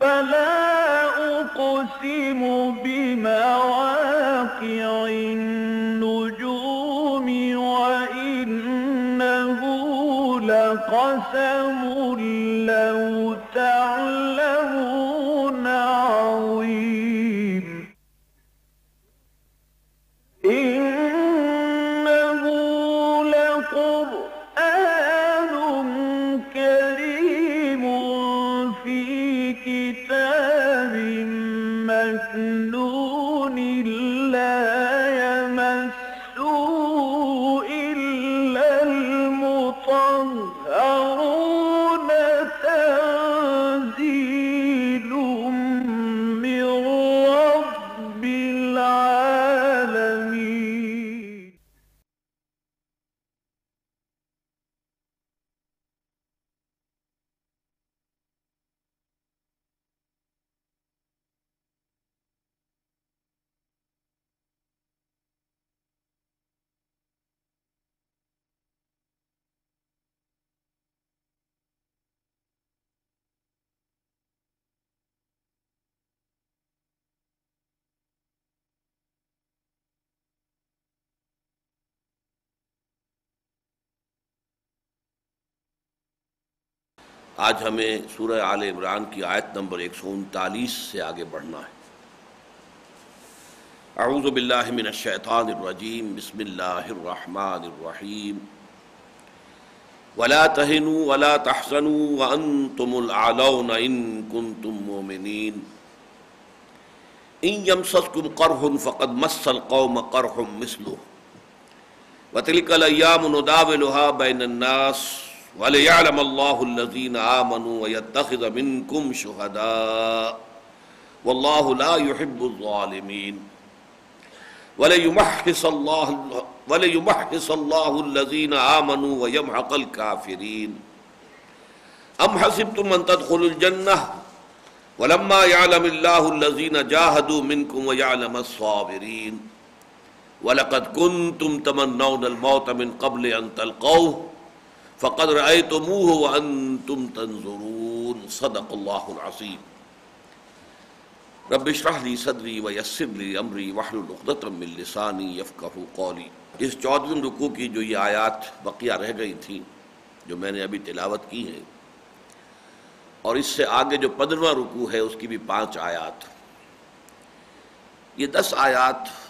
فلا أقسم بمواقع النجوم وإنه لقسم آج ہمیں سورہ آل عمران کی آیت نمبر ایک سو انتالیس سے آگے بڑھنا ہے۔ اعوذ باللہ من الشیطان الرجیم، بسم اللہ الرحمن الرحیم۔ ولا تهنوا ولا تحزنوا وانتم الاعلون ان كنتم مؤمنين ان يمسسكم قرح فقد مس القوم قرح مثله وتلك الايام نداولها بين الناس۔ وَلِيَعْلَمَ اللَّهُ الَّذِينَ آمَنُوا وَيَتَّخِذَ مِنْكُمْ شُهَدَاءَ وَاللَّهُ لَا يُحِبُّ الظَّالِمِينَ. وَلَيُمَحِّصَ اللَّهُ وَلَيُمَحِّصَ اللَّهُ الَّذِينَ آمَنُوا وَيَمْحَقَ الْكَافِرِينَ. أَمْ حَسِبْتُمْ أَن تَدْخُلُوا الْجَنَّةَ؟ وَلَمَّا يَعْلَمِ اللَّهُ الَّذِينَ جَاهَدُوا مِنْكُمْ وَيَعْلَمَ الصَّابِرِينَ. وَلَقَدْ كُنْتُمْ تَمَنَّوْنَ الْمَوْتَ مِنْ قَبْلِ أَن تَلْقَوْهُ فقد رأيتموه وأنتم تنظرون. صدق الله العظيم. رب اشرح لي صدري ويسر لي أمري واحلل عقدة من لساني يفقهوا قولي. اس چودھویں رکوع کی جو یہ آیات بقیہ رہ گئی تھیں، جو میں نے ابھی تلاوت کی ہیں، اور اس سے آگے جو پندرواں رکوع ہے، اس کی بھی پانچ آیات۔ یہ دس آیات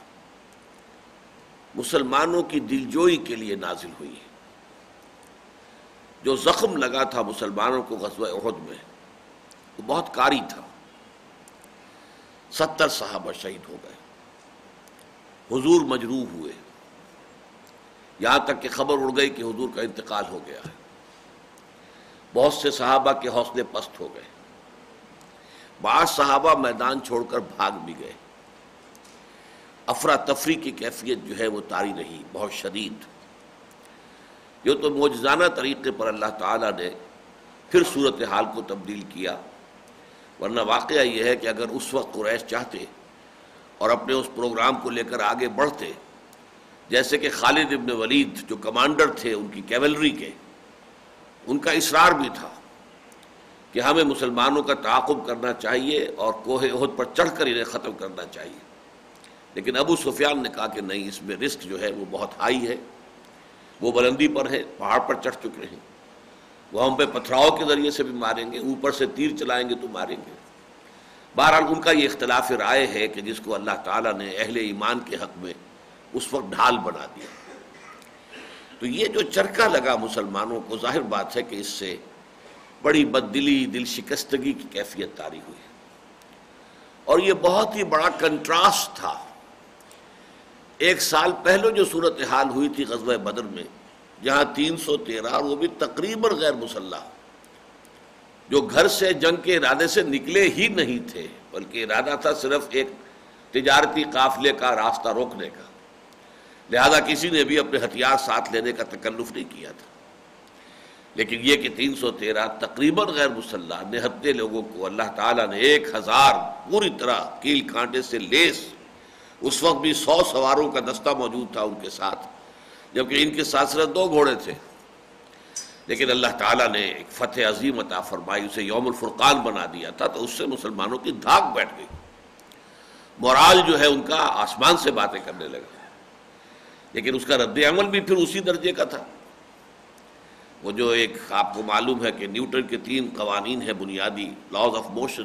مسلمانوں کی دلجوئی کے لیے نازل ہوئی ہے جو زخم لگا تھا مسلمانوں کو غزوہ احد میں، وہ بہت کاری تھا۔ ستر صحابہ شہید ہو گئے۔ حضور مجروح ہوئے۔ یہاں تک کہ خبر اڑ گئی کہ حضور کا انتقال ہو گیا ہے۔ بہت سے صحابہ کے حوصلے پست ہو گئے۔ بعض صحابہ میدان چھوڑ کر بھاگ بھی گئے۔ افراتفری کی کیفیت جو ہے وہ تاری رہی بہت شدید۔ یہ تو موجزانہ طریقے پر اللہ تعالیٰ نے پھر صورت حال کو تبدیل کیا۔ ورنہ واقعہ یہ ہے کہ اگر اس وقت قریش چاہتے اور اپنے اس پروگرام کو لے کر آگے بڑھتے، جیسے کہ خالد ابن ولید جو کمانڈر تھے ان کی کیولری کے، ان کا اصرار بھی تھا کہ ہمیں مسلمانوں کا تعاقب کرنا چاہیے اور کوہ عہد پر چڑھ کر انہیں ختم کرنا چاہیے۔ لیکن ابو سفیان نے کہا کہ نہیں، اس میں رسک جو ہے وہ بہت ہائی ہے۔ وہ بلندی پر ہے پہاڑ پر چڑھ چکے ہیں۔ وہ ہم پہ پتھراؤ کے ذریعے سے بھی ماریں گے، اوپر سے تیر چلائیں گے تو ماریں گے۔ بہرحال ان کا یہ اختلاف رائے ہے کہ جس کو اللہ تعالیٰ نے اہل ایمان کے حق میں اس وقت ڈھال بنا دیا تو یہ جو چرکا لگا مسلمانوں کو، ظاہر بات ہے کہ اس سے بڑی بد دلی دل شکستگی کی کیفیت تاری ہوئی۔ اور یہ بہت ہی بڑا کنٹراسٹ تھا۔ ایک سال پہلے جو صورت حال ہوئی تھی غزوہ بدر میں، جہاں تین سو تیرہ اور وہ بھی تقریباً غیر مسلح، جو گھر سے جنگ کے ارادے سے نکلے ہی نہیں تھے، بلکہ ارادہ تھا صرف ایک تجارتی قافلے کا راستہ روکنے کا۔ لہذا کسی نے بھی اپنے ہتھیار ساتھ لینے کا تکلف نہیں کیا تھا۔ لیکن یہ کہ تین سو تیرہ تقریباً غیر مسلح نہتے لوگوں کو اللہ تعالیٰ نے ایک ہزار پوری طرح کیل کانٹے سے لیس اس وقت بھی سو سواروں کا دستہ موجود تھا ان کے ساتھ، جبکہ ان کے ساتھ صرف دو گھوڑے تھے۔ لیکن اللہ تعالیٰ نے ایک فتح عظیم عطا فرمائی، اسے یوم الفرقان بنا دیا تھا، تو اس سے مسلمانوں کی دھاک بیٹھ گئی۔ مورال جو ہے ان کا آسمان سے باتیں کرنے لگا۔ لیکن اس کا رد عمل بھی پھر اسی درجے کا تھا۔ وہ جو ایک، آپ کو معلوم ہے کہ نیوٹن کے تین قوانین ہیں، بنیادی لاز آف موشن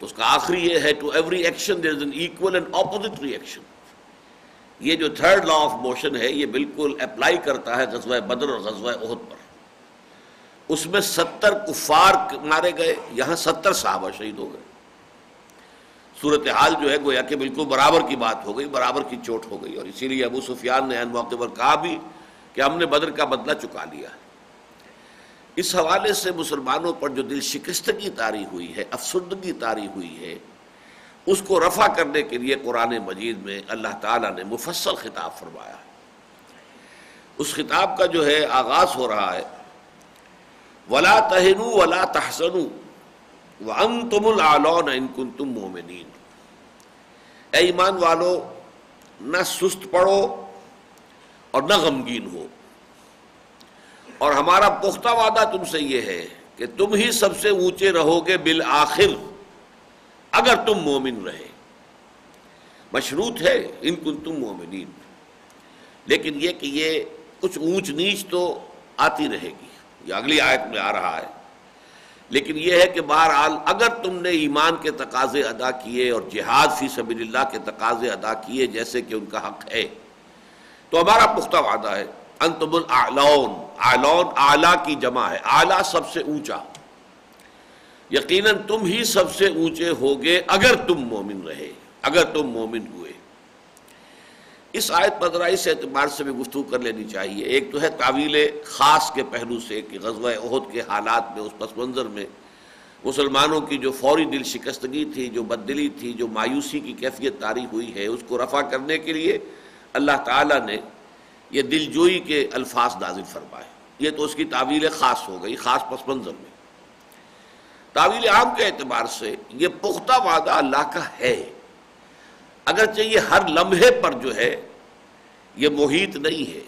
تو اس کا آخری یہ ہے to every action there is an equal and opposite reaction یہ جو تھرڈ لا آف موشن ہے، یہ بالکل اپلائی کرتا ہے غزوہ بدر اور غزوہ عہد پر. اس میں ستر کفار مارے گئے، یہاں ستر صحابہ شہید ہو گئے. صورتحال جو ہے، گویا کہ بالکل برابر کی بات ہو گئی، برابر کی چوٹ ہو گئی، اور اسی لیے ابو سفیان نے موقع پر کہا بھی کہ ہم نے بدر کا بدلہ چکا لیا ہے۔ اس حوالے سے مسلمانوں پر جو دل شکستگی تاری ہوئی ہے، افسردگی تاری ہوئی ہے، اس کو رفع کرنے کے لیے قرآن مجید میں اللہ تعالیٰ نے مفصل خطاب فرمایا اس خطاب کا جو ہے آغاز ہو رہا ہے، ولا تہن ولا تحسن ون تم العلون ان کن تم مومنین اے ایمان والو، نہ سست پڑو اور نہ غمگین ہو۔ اور ہمارا پختہ وعدہ تم سے یہ ہے کہ تم ہی سب سے اونچے رہو گے بالآخر، اگر تم مومن رہے۔ مشروط ہے، ان کن تم مومنین۔ لیکن یہ کہ یہ کچھ اونچ نیچ تو آتی رہے گی۔ یہ اگلی آیت میں آ رہا ہے۔ لیکن یہ ہے کہ بہرحال اگر تم نے ایمان کے تقاضے ادا کیے اور جہاد فی سبیل اللہ کے تقاضے ادا کیے، جیسے کہ ان کا حق ہے، تو ہمارا پختہ وعدہ ہے، انتم الاعلون اعلون اعلیٰ کی جمع ہے۔ اعلیٰ سب سے اونچا۔ یقیناً تم ہی سب سے اونچے ہوگے اگر تم مومن رہے۔ اگر تم مومن ہوئے۔ اس آیت پر اس اعتبار سے بھی گفتگو کر لینی چاہیے۔ ایک تو ہے تعویل خاص کے پہلو سے کہ غزوہ عہد کے حالات میں، اس پس منظر میں مسلمانوں کی جو فوری دل شکستگی تھی، جو بددلی تھی، جو مایوسی کی کیفیت تاری ہوئی ہے، اس کو رفع کرنے کے لیے اللہ تعالیٰ نے یہ دل جوئی کے الفاظ نازل فرمائے یہ تو اس کی تعویل خاص ہو گئی، خاص پس منظر میں۔ تعویل عام کے اعتبار سے یہ پختہ وعدہ اللہ کا ہے۔ اگرچہ یہ ہر لمحے پر جو ہے، یہ محیط نہیں ہے۔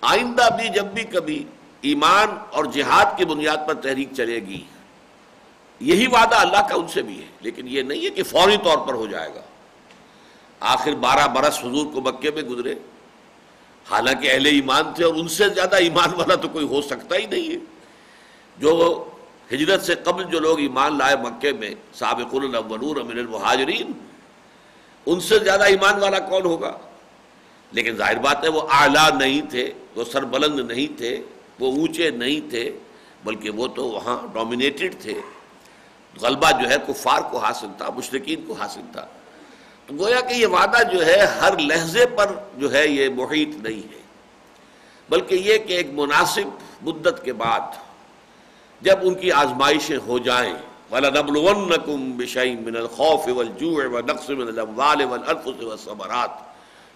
آئندہ بھی جب بھی کبھی ایمان اور جہاد کی بنیاد پر تحریک چلے گی، یہی وعدہ اللہ کا ان سے بھی ہے۔ لیکن یہ نہیں ہے کہ فوری طور پر ہو جائے گا۔ آخر بارہ برس حضور کو مکے میں گزرے۔ حالانکہ اہل ایمان تھے اور ان سے زیادہ ایمان والا تو کوئی ہو سکتا ہی نہیں ہے۔ جو ہجرت سے قبل جو لوگ ایمان لائے مکے میں سابق الاولون من المہاجرین، ان سے زیادہ ایمان والا کون ہوگا؟ لیکن ظاہر بات ہے وہ اعلیٰ نہیں تھے، وہ سربلند نہیں تھے، وہ اونچے نہیں تھے، بلکہ وہ تو وہاں ڈومینیٹڈ تھے۔ غلبہ جو ہے کفار کو حاصل تھا مشرقین کو حاصل تھا۔ گویا کہ یہ وعدہ جو ہے ہر لہجے پر جو ہے یہ محیط نہیں ہے، بلکہ یہ کہ ایک مناسب مدت کے بعد جب ان کی آزمائشیں ہو جائیں، وَلَنَبْلُوَنَّكُمْ بِشَيْءٍ مِّنَ الْخَوْفِ وَالْجُوعِ وَنَقْصٍ مِّنَ الْأَمْوَالِ وَالْأَنفُسِ وَالثَّمَرَاتِ۔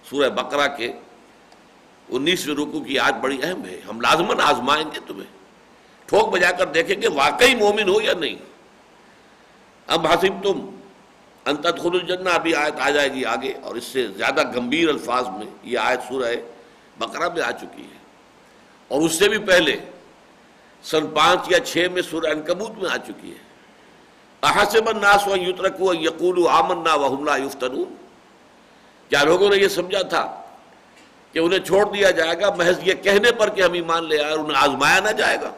سورہ بقرہ کے انیسویں رکو کی آج بڑی اہم ہے۔ ہم لازماً آزمائیں گے تمہیں۔ ٹھوک بجا کر دیکھیں گے واقعی مومن ہو یا نہیں۔ اب حسب تم انتدخل الجنہ، ابھی آیت آ جائے گی آگے، اور اس سے زیادہ گمبھیر الفاظ میں یہ آیت سورہ بقرہ میں آ چکی ہے۔ اور اس سے بھی پہلے سن پانچ یا چھ میں سورہ انکبوت میں آ چکی ہے۔ احسب الناس و یترکو یقول آمنا و حملہ یفتنون۔ کیا لوگوں نے یہ سمجھا تھا کہ انہیں چھوڑ دیا جائے گا، محض یہ کہنے پر کہ ہم ایمان لے آئے اور انہیں آزمایا نہ جائے گا۔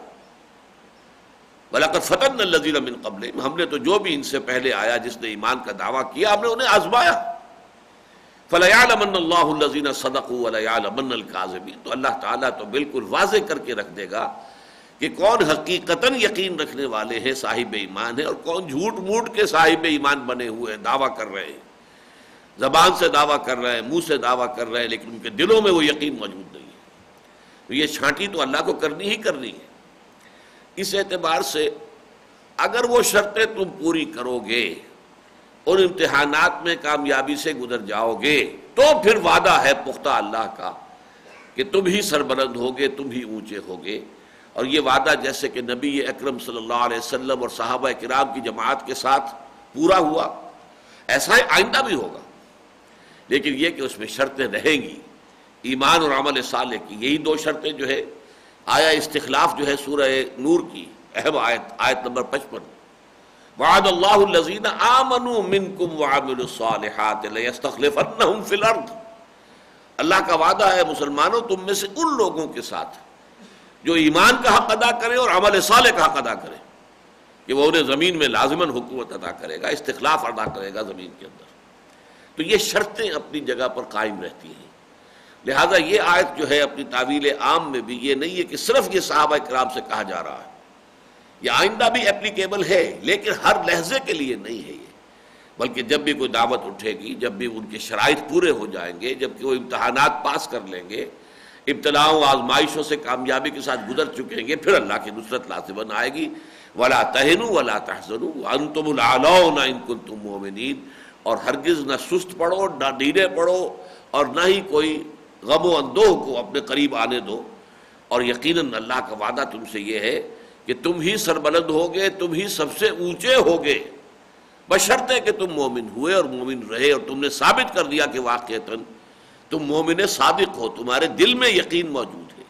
بلاکت فتن الزیر من قبل ہم نے تو جو بھی ان سے پہلے آیا، جس نے ایمان کا دعویٰ کیا، ہم نے انہیں آزمایا۔ فلیعلمن اللہ الزین صدق ولیعلمن القاظبین تو اللہ تعالیٰ تو بالکل واضح کر کے رکھ دے گا کہ کون حقیقتاً یقین رکھنے والے ہیں صاحب ایمان ہیں اور کون جھوٹ موٹ کے صاحب ایمان بنے ہوئے ہیں، دعویٰ کر رہے ہیں۔ زبان سے دعویٰ کر رہے ہیں، منہ سے دعویٰ کر رہے ہیں، لیکن ان کے دلوں میں وہ یقین موجود نہیں ہے۔ تو یہ چھانٹی تو اللہ کو کرنی ہی کرنی ہے۔ اس اعتبار سے اگر وہ شرطیں تم پوری کرو گے اور امتحانات میں کامیابی سے گزر جاؤ گے، تو پھر وعدہ ہے پختہ اللہ کا کہ تم ہی سربلند ہوگے، تم ہی اونچے ہوگے۔ اور یہ وعدہ جیسے کہ نبی اکرم صلی اللہ علیہ وسلم اور صحابہ کرام کی جماعت کے ساتھ پورا ہوا، ایسا ہی آئندہ بھی ہوگا۔ لیکن یہ کہ اس میں شرطیں رہیں گی، ایمان اور عمل صالح کی یہی دو شرطیں جو ہے آیا استخلاف جو ہے سورہ نور کی اہم آیت آیت نمبر پچپن۔ وعد اللہ الذین آمنوا منکم وعملوا الصالحات لیستخلفنہم فی الارض۔ اللہ کا وعدہ ہے مسلمانوں، تم میں سے ان لوگوں کے ساتھ جو ایمان کا حق ادا کرے اور عمل صالح کا حق ادا کرے کہ وہ انہیں زمین میں لازماً حکومت ادا کرے گا، استخلاف ادا کرے گا زمین کے اندر۔ تو یہ شرطیں اپنی جگہ پر قائم رہتی ہیں۔ لہذا یہ آیت جو ہے اپنی تعویل عام میں بھی یہ نہیں ہے کہ صرف یہ صحابہ کرام سے کہا جا رہا ہے۔ یہ آئندہ بھی اپلیکیبل ہے، لیکن ہر لہجے کے لیے نہیں ہے یہ۔ بلکہ جب بھی کوئی دعوت اٹھے گی، جب بھی ان کے شرائط پورے ہو جائیں گے، جبکہ وہ امتحانات پاس کر لیں گے ابتلاؤں آزمائشوں سے کامیابی کے ساتھ گزر چکیں گے پھر اللہ کی نصرت لازمن آئے گی۔ ولا تہن ولا تحزن انتم العلون ان کنتم مومنین اور ہرگز نہ سست پڑو نہ ڈیرے پڑو اور نہ ہی کوئی غم و اندوہ کو اپنے قریب آنے دو۔ اور یقیناً اللہ کا وعدہ تم سے یہ ہے کہ تم ہی سربلند ہوگے، تم ہی سب سے اونچے ہوگے۔ بشرطے کہ تم مومن ہوئے اور مومن رہے اور تم نے ثابت کر دیا کہ واقعتاً تم مومن صادق ہو، تمہارے دل میں یقین موجود ہے۔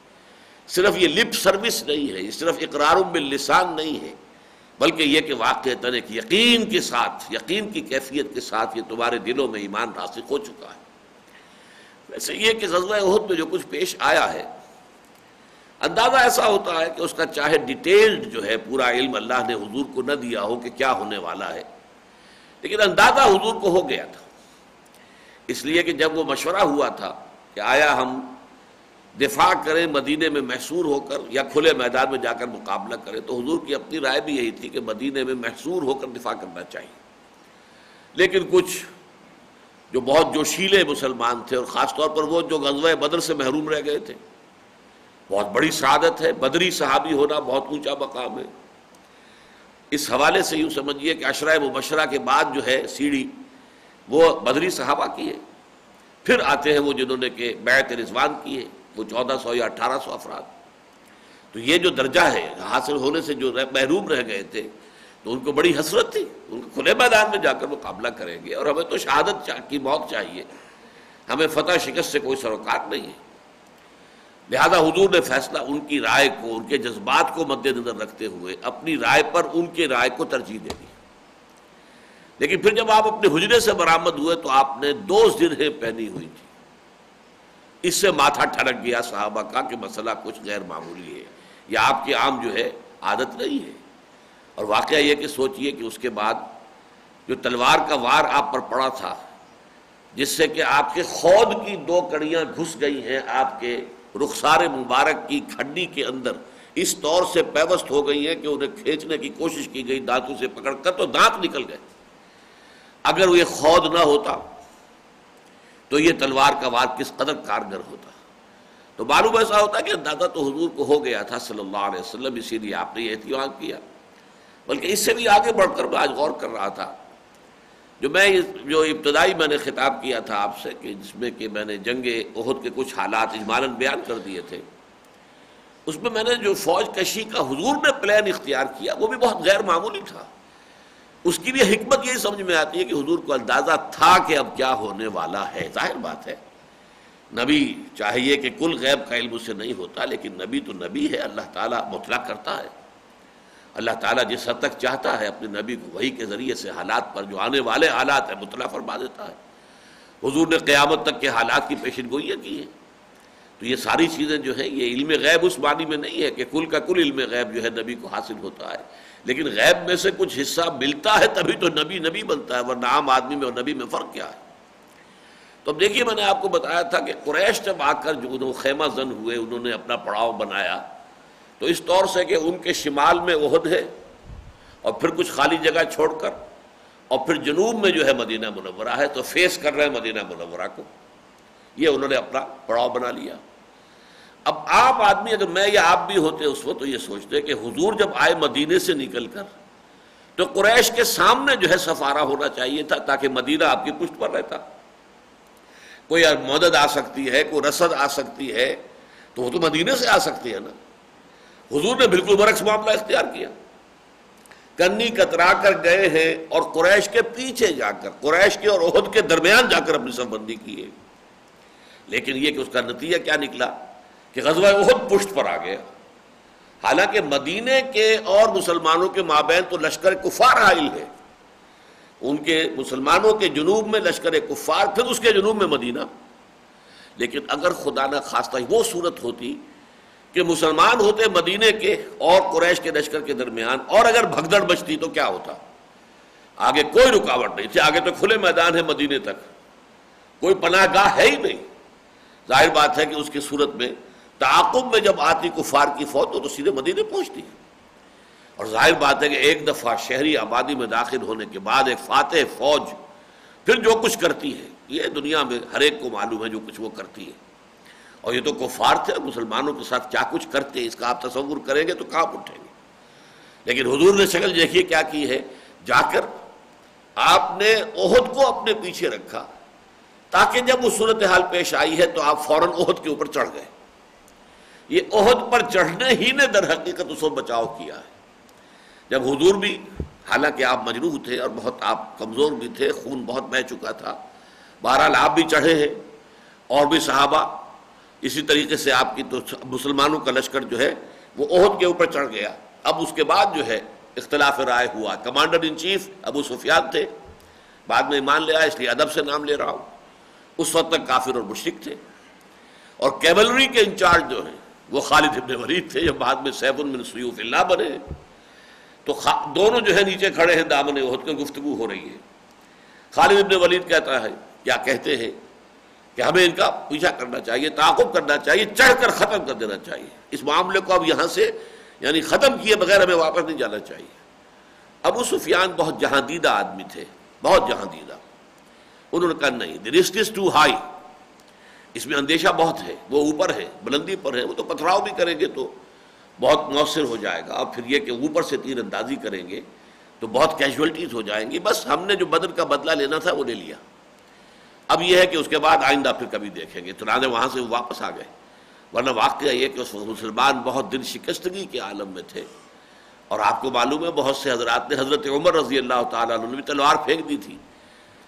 صرف یہ لپ سروس نہیں ہے، یہ صرف اقرار باللسان نہیں ہے، بلکہ یہ کہ واقعتاً ایک یقین کے ساتھ، یقین کی کیفیت کے ساتھ یہ تمہارے دلوں میں ایمان راسخ ہو چکا ہے۔ ویسے یہ کہ غزوہ عہد میں جو کچھ پیش آیا ہے، اندازہ ایسا ہوتا ہے کہ اس کا چاہے ڈیٹیلڈ جو ہے پورا علم اللہ نے حضور کو نہ دیا ہو کہ کیا ہونے والا ہے۔ لیکن اندازہ حضور کو ہو گیا تھا۔ اس لیے کہ جب وہ مشورہ ہوا تھا کہ آیا ہم دفاع کریں مدینے میں محصور ہو کر یا کھلے میدان میں جا کر مقابلہ کریں، تو حضور کی اپنی رائے بھی یہی تھی کہ مدینے میں محصور ہو کر دفاع کرنا چاہیے۔ لیکن کچھ جو بہت جوشیلے مسلمان تھے اور خاص طور پر وہ جو غزوہ بدر سے محروم رہ گئے تھے۔ بہت بڑی سعادت ہے، بدری صحابی ہونا بہت اونچا مقام ہے۔ اس حوالے سے یوں سمجھیے کہ اشرائے مبشرہ کے بعد جو ہے سیڑھی، وہ بدری صحابہ کی ہے۔ پھر آتے ہیں وہ جنہوں نے کہ بیعت رضوان کی ہے، وہ چودہ سو یا اٹھارہ سو افراد۔ تو یہ جو درجہ ہے، حاصل ہونے سے جو محروم رہ گئے تھے تو ان کو بڑی حسرت تھی۔ ان کو کھلے میدان میں جا کر مقابلہ کریں گے اور ہمیں تو شہادت کی موت چاہیے۔ ہمیں فتح شکست سے کوئی سروکار نہیں ہے۔ لہذا حضور نے فیصلہ ان کی رائے کو، ان کے جذبات کو مد نظر رکھتے ہوئے اپنی رائے پر ان کے رائے کو ترجیح دے دی۔ لیکن پھر جب آپ اپنے حجرے سے برآمد ہوئے تو آپ نے دو زرہیں پہنی ہوئی تھی۔ اس سے ماتھا ٹھڑک گیا صحابہ کا کہ مسئلہ کچھ غیر معمولی ہے۔ یا آپ کی عام جو ہے عادت نہیں ہے۔ اور واقعہ یہ کہ سوچئے کہ اس کے بعد جو تلوار کا وار آپ پر پڑا تھا، جس سے کہ آپ کے خود کی دو کڑیاں گھس گئی ہیں، آپ کے رخسار مبارک کی کھڈی کے اندر اس طور سے پیوست ہو گئی ہیں کہ انہیں کھینچنے کی کوشش کی گئی، دانتوں سے پکڑ کر تو دانت نکل گئے۔ اگر وہ یہ خود نہ ہوتا تو یہ تلوار کا وار کس قدر کارگر ہوتا۔ تو معلوم ایسا ہوتا کہ اندازہ تو حضور کو ہو گیا تھا صلی اللہ علیہ وسلم، اسی لیے آپ نے یہ احتیاط کیا۔ بلکہ اس سے بھی آگے بڑھ کر میں آج غور کر رہا تھا۔ جو میں جو ابتدائی میں نے خطاب کیا تھا آپ سے کہ جس میں کہ میں نے جنگ عہد کے کچھ حالات اجمالاً بیان کر دیے تھے، اس میں میں نے جو فوج کشی کا حضور نے پلان اختیار کیا، وہ بھی بہت غیر معمولی تھا۔ اس کی بھی حکمت یہی سمجھ میں آتی ہے کہ حضور کو اندازہ تھا کہ اب کیا ہونے والا ہے۔ ظاہر بات ہے، نبی چاہیے کہ کل غیب کا علم اس سے نہیں ہوتا، لیکن نبی تو نبی ہے، اللہ تعالیٰ مطلع کرتا ہے۔ اللہ تعالیٰ جس حد تک چاہتا ہے اپنے نبی کو وہی کے ذریعے سے حالات پر جو آنے والے حالات ہیں، مطلع فرما دیتا ہے۔ حضور نے قیامت تک کے حالات کی پیشن گوئیاں کی ہیں۔ تو یہ ساری چیزیں جو ہیں، یہ علم غیب اس معنی میں نہیں ہے کہ کل کا کل علم غیب جو ہے نبی کو حاصل ہوتا ہے۔ لیکن غیب میں سے کچھ حصہ ملتا ہے تبھی تو نبی نبی بنتا ہے، ورنہ عام آدمی میں اور نبی میں فرق کیا ہے۔ تو اب دیکھیے، میں نے آپ کو بتایا تھا کہ قریش جب آ کر جو خیمہ زن ہوئے، انہوں نے اپنا پڑاؤ بنایا۔ تو اس طور سے کہ ان کے شمال میں عہد ہے اور پھر کچھ خالی جگہ چھوڑ کر اور پھر جنوب میں جو ہے مدینہ منورہ ہے تو فیس کر رہے ہیں مدینہ منورہ کو۔ یہ انہوں نے اپنا پڑاؤ بنا لیا۔ اب آپ آدمی اگر میں یا آپ بھی ہوتے اس وقت تو یہ سوچتے کہ حضور جب آئے مدینے سے نکل کر تو قریش کے سامنے جو ہے سفارہ ہونا چاہیے تھا تاکہ مدینہ آپ کی پشت پر رہتا۔ کوئی مدد آ سکتی ہے، کوئی رسد آ سکتی ہے تو وہ تو مدینے سے آ سکتی ہے نا۔ حضور نے بالکل برعکس معاملہ اختیار کیا۔ کنی کترا کر گئے ہیں اور قریش کے پیچھے جا کر، قریش کے اور عہد کے درمیان جا کر اپنی سب بندی کی ہے۔ لیکن یہ کہ اس کا نتیجہ کیا نکلا؟ کہ غزوہ عہد پشت پر آ گیا۔ حالانکہ مدینے کے اور مسلمانوں کے مابین تو لشکر کفار حائل ہے ان کے مسلمانوں کے جنوب میں لشکر کفار، پھر اس کے جنوب میں مدینہ۔ لیکن اگر خدا نہ خواستہ وہ صورت ہوتی کہ مسلمان ہوتے مدینے کے اور قریش کے لشکر کے درمیان اور اگر بھگدڑ بچتی تو کیا ہوتا؟ آگے کوئی رکاوٹ نہیں تھی، آگے تو کھلے میدان ہے مدینے تک۔ کوئی پناہ گاہ ہے ہی نہیں۔ ظاہر بات ہے کہ اس کی صورت میں تعاقب میں جب آتی کفار کی فوج تو سیدھے مدینے پہنچتی اور ظاہر بات ہے کہ ایک دفعہ شہری آبادی میں داخل ہونے کے بعد ایک فاتح فوج پھر جو کچھ کرتی ہے، یہ دنیا میں ہر ایک کو معلوم ہے جو کچھ وہ کرتی ہے۔ اور یہ تو کفار تھے، مسلمانوں کے ساتھ کیا کچھ کرتے، اس کا آپ تصور کریں گے تو کہاں اٹھیں گے؟ لیکن حضور نے شکل دیکھیے کیا کی ہے۔ جا کر آپ نے عہد کو اپنے پیچھے رکھا، تاکہ جب وہ صورتحال پیش آئی ہے تو آپ فوراً عہد کے اوپر چڑھ گئے۔ یہ عہد پر چڑھنے ہی نے در حقیقت اس کو بچاؤ کیا ہے۔ جب حضور بھی، حالانکہ آپ مجروح تھے اور بہت آپ کمزور بھی تھے، خون بہت بہ چکا تھا، بہرحال آپ بھی چڑھے ہیں اور بھی صحابہ اسی طریقے سے آپ کی تو مسلمانوں کا لشکر جو ہے وہ عہد کے اوپر چڑھ گیا۔ اب اس کے بعد جو ہے اختلاف رائے ہوا۔ کمانڈر ان چیف ابو سفیان تھے۔ بعد میں ایمان لے آیا اس لیے ادب سے نام لے رہا ہوں۔ اس وقت تک کافر اور مشرق تھے۔ اور کیولری کے انچارج جو ہیں، وہ خالد ابن ولید تھے، جب بعد میں سیف من سیوف اللہ بنے۔ تو دونوں جو ہے نیچے کھڑے ہیں، دامن عہد کے گفتگو ہو رہی ہے۔ خالد ابن ولید کہتا ہے، کیا کہتے ہیں؟ کہ ہمیں ان کا پیچھا کرنا چاہیے، تعاقب کرنا چاہیے، چڑھ کر ختم کر دینا چاہیے۔ اس معاملے کو اب یہاں سے یعنی ختم کیے بغیر ہمیں واپس نہیں جانا چاہیے۔ ابو سفیان بہت جہاں دیدہ آدمی تھے، بہت جہاں دیدہ انہوں نے کہا، نہیں رسک از ٹو ہائی اس میں اندیشہ بہت ہے، وہ اوپر ہے، بلندی پر ہے، وہ تو پتھراؤ بھی کریں گے تو بہت مؤثر ہو جائے گا۔ اور پھر یہ کہ اوپر سے تیر اندازی کریں گے تو بہت کیجولٹیز ہو جائیں گی۔ بس ہم نے جو بدر کا بدلہ لینا تھا، وہ لے لیا۔ اب یہ ہے کہ اس کے بعد آئندہ پھر کبھی دیکھیں گے۔ چنانچہ وہاں سے وہ واپس آ گئے۔ ورنہ واقعہ یہ کہ اس مسلمان بہت دل شکستگی کے عالم میں تھے۔ اور آپ کو معلوم ہے بہت سے حضرات نے حضرت عمر رضی اللہ تعالیٰ عنہ نے بھی تلوار پھینک دی تھی۔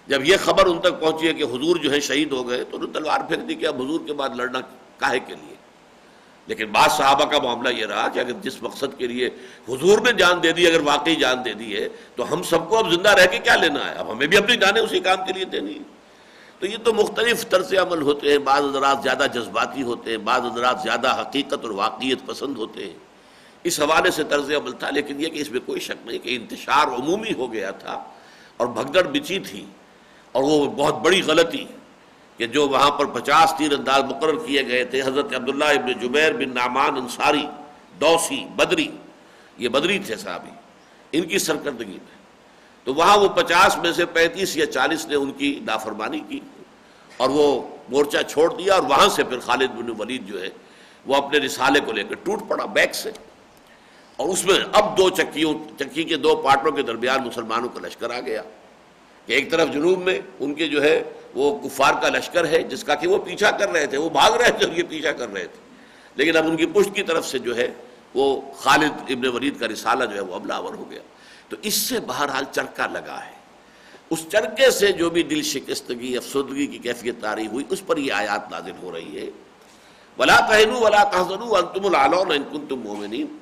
جب یہ خبر ان تک پہنچی ہے کہ حضور جو ہے شہید ہو گئے تو انہوں نے تلوار پھینک دی کہ اب حضور کے بعد لڑنا کاہے کے لیے۔ لیکن بعض صحابہ کا معاملہ یہ رہا کہ اگر جس مقصد کے لیے حضور نے جان دے دی، اگر واقعی جان دے دی ہے، تو ہم سب کو اب زندہ رہ کے کیا لینا ہے؟ اب ہمیں بھی اپنی جانیں اسی کام کے لیے دینی۔ تو یہ تو مختلف طرز عمل ہوتے ہیں، بعض حضرات زیادہ جذباتی ہوتے ہیں، بعض حضرات زیادہ حقیقت اور واقعیت پسند ہوتے ہیں۔ اس حوالے سے طرز عمل تھا، لیکن یہ کہ اس میں کوئی شک نہیں کہ انتشار عمومی ہو گیا تھا اور بھگدڑ بچی تھی اور وہ بہت بڑی غلطی کہ جو وہاں پر پچاس تیر انداز مقرر کیے گئے تھے۔ حضرت عبداللہ ابن جبیر بن نعمان انصاری، دوسی، بدری، یہ بدری تھے صحابی، ان کی سرکردگی میں۔ تو وہاں وہ پچاس میں سے پینتیس یا چالیس نے ان کی نافرمانی کی اور وہ مورچہ چھوڑ دیا اور وہاں سے پھر خالد بن ولید جو ہے وہ اپنے رسالے کو لے کر ٹوٹ پڑا بیک سے اور اس میں اب دو چکیوں چکی کے دو پارٹوں کے درمیان مسلمانوں کا لشکر آ گیا کہ ایک طرف جنوب میں ان کے جو ہے وہ کفار کا لشکر ہے جس کا کہ وہ پیچھا کر رہے تھے، وہ بھاگ رہے تھے اور یہ پیچھا کر رہے تھے۔ لیکن اب ان کی پشت کی طرف سے جو ہے وہ خالد ابن ولید کا رسالہ جو ہے وہ ابلاور ہو گیا۔ تو اس سے بہرحال چرکا لگا ہے۔ اس چرکے سے جو بھی دل شکستگی، افسردگی کی کیفیت تاری ہوئی، اس پر یہ آیات نازل ہو رہی ہے۔ ولا کہنو ولا تحزنو انتم العلون ان کنتم مومنین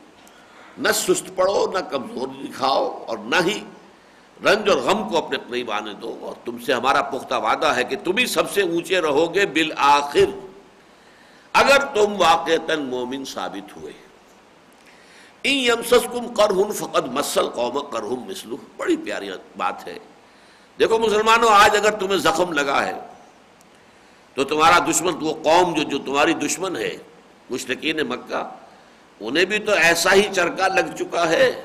نہ سست پڑو نہ کمزور دکھاؤ اور نہ ہی رنج اور غم کو اپنے قریب آنے دو۔ اور تم سے ہمارا پختہ وعدہ ہے کہ تم ہی سب سے اونچے رہو گے بالآخر۔ اگر تم واقع مومن ثابت ہوئے۔ یمسسکم کرہن فقد مسل قوم کرہم مسلو بڑی پیاری بات ہے۔ دیکھو مسلمانوں، آج اگر تمہیں زخم لگا ہے، تو تمہارا دشمن، وہ قوم جو جو تمہاری دشمن ہے مشرقین مکہ، انہیں بھی تو ایسا ہی چرکا لگ چکا ہے۔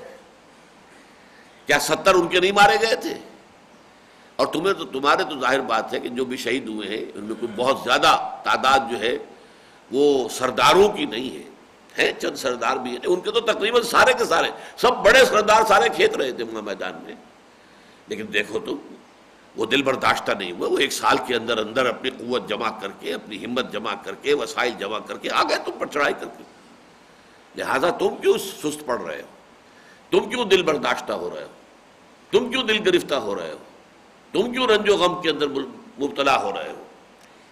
کیا ستر ان کے نہیں مارے گئے تھے؟ اور تمہیں تو تمہارے تو ظاہر بات ہے کہ جو بھی شہید ہوئے ہیں، ان میں کوئی بہت زیادہ تعداد جو ہے، وہ سرداروں کی نہیں ہے۔ ہیں، چند سردار بھی ہیں۔ ان کے تو تقریباً سارے کے سارے، سب بڑے سردار سارے کھیت رہے تھے وہاں میدان میں۔ لیکن دیکھو تو، وہ دل برداشتہ نہیں ہوا۔ وہ ایک سال کے اندر اندر اپنی قوت جمع کر کے، اپنی ہمت جمع کر کے، وسائل جمع کر کے آ گئے تم پر چڑھائی کر کے۔ لہذا تم کیوں سست پڑ رہے ہو؟ تم کیوں دل برداشتہ ہو رہے ہو؟ تم کیوں دل گرفتہ ہو رہے ہو؟ تم کیوں رنج و غم کے اندر مبتلا ہو رہے ہو؟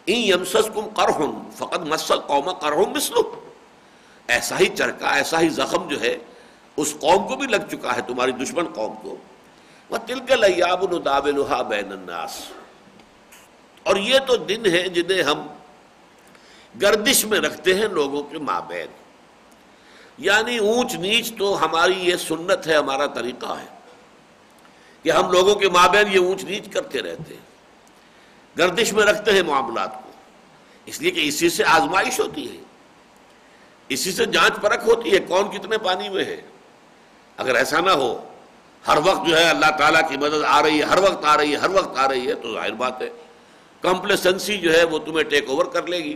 این یمسس کم کرہن فقط مسل قوم کرہم مسلو ایسا ہی چرکا، ایسا ہی زخم جو ہے، اس قوم کو بھی لگ چکا ہے، تمہاری دشمن قوم کو۔ وہ تلکل ایاب الدابلحا بین الناس۔ اور یہ تو دن ہیں جنہیں ہم گردش میں رکھتے ہیں لوگوں کے مابین۔ یعنی اونچ نیچ تو ہماری یہ سنت ہے، ہمارا طریقہ ہے۔ کہ ہم لوگوں کے مابین یہ اونچ نیچ کرتے رہتے ہیں۔ گردش میں رکھتے ہیں معاملات کو۔ اس لیے کہ اسی سے آزمائش ہوتی ہے۔ اسی سے جانچ پرکھ ہوتی ہے کون کتنے پانی میں ہے۔ اگر ایسا نہ ہو، ہر وقت جو ہے اللہ تعالیٰ کی مدد آ رہی ہے، ہر وقت آ رہی ہے، ہر وقت آ رہی ہے، تو ظاہر بات ہے۔ کمپلیسنسی جو ہے وہ تمہیں ٹیک اوور کر لے گی۔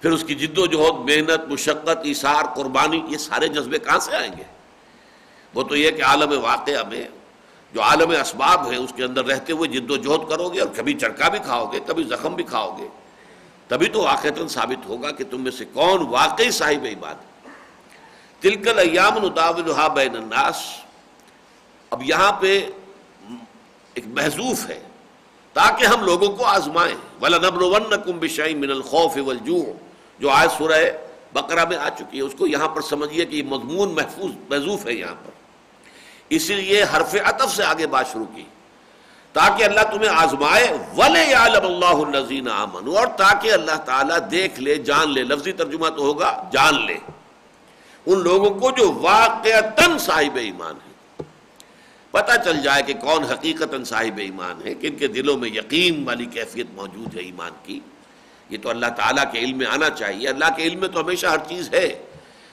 پھر اس کی جد و جہد، محنت، مشقت اثار قربانی، یہ سارے جذبے کہاں سے آئیں گے؟ وہ تو یہ کہ عالم واقعہ میں جو عالم اسباب ہے اس کے اندر رہتے ہوئے جد و جہد کرو گے اور کبھی چرکا بھی کھاؤ گے، کبھی زخم بھی کھاؤ گے۔ تبھی تو واقع ثابت ہوگا کہ تم میں سے کون واقعی صاحب ایمان تلکل ایام نتاولہ بین الناس۔ اب یہاں پہ ایک محضوف ہے۔ تاکہ ہم لوگوں کو آزمائیں۔ وَلَنَبْلُوَنَّكُمْ بِشَيْءٍ مِّنَ الْخَوْفِ وَالْجُوعِ۔ جو آئے سورہ بقرہ میں آ چکی ہے، اس کو یہاں پر سمجھیے کہ یہ مضمون محفوظ، محضوف ہے یہاں پر۔ اسی لیے حرف عطف سے آگے بات شروع کی۔ تاکہ اللہ تمہیں آزمائے ولے عالم اللہ الزین امن اور تاکہ اللہ تعالیٰ دیکھ لے، جان لے۔ لفظی ترجمہ تو ہوگا، جان لے۔ ان لوگوں کو جو واقع صاحب ایمان ہے پتہ چل جائے کہ کون حقیقت صاحب ایمان ہے کن کے دلوں میں یقین والی کیفیت موجود ہے ایمان کی۔ یہ تو اللہ تعالیٰ کے علم میں آنا چاہیے۔ اللہ کے علم میں تو ہمیشہ ہر چیز ہے،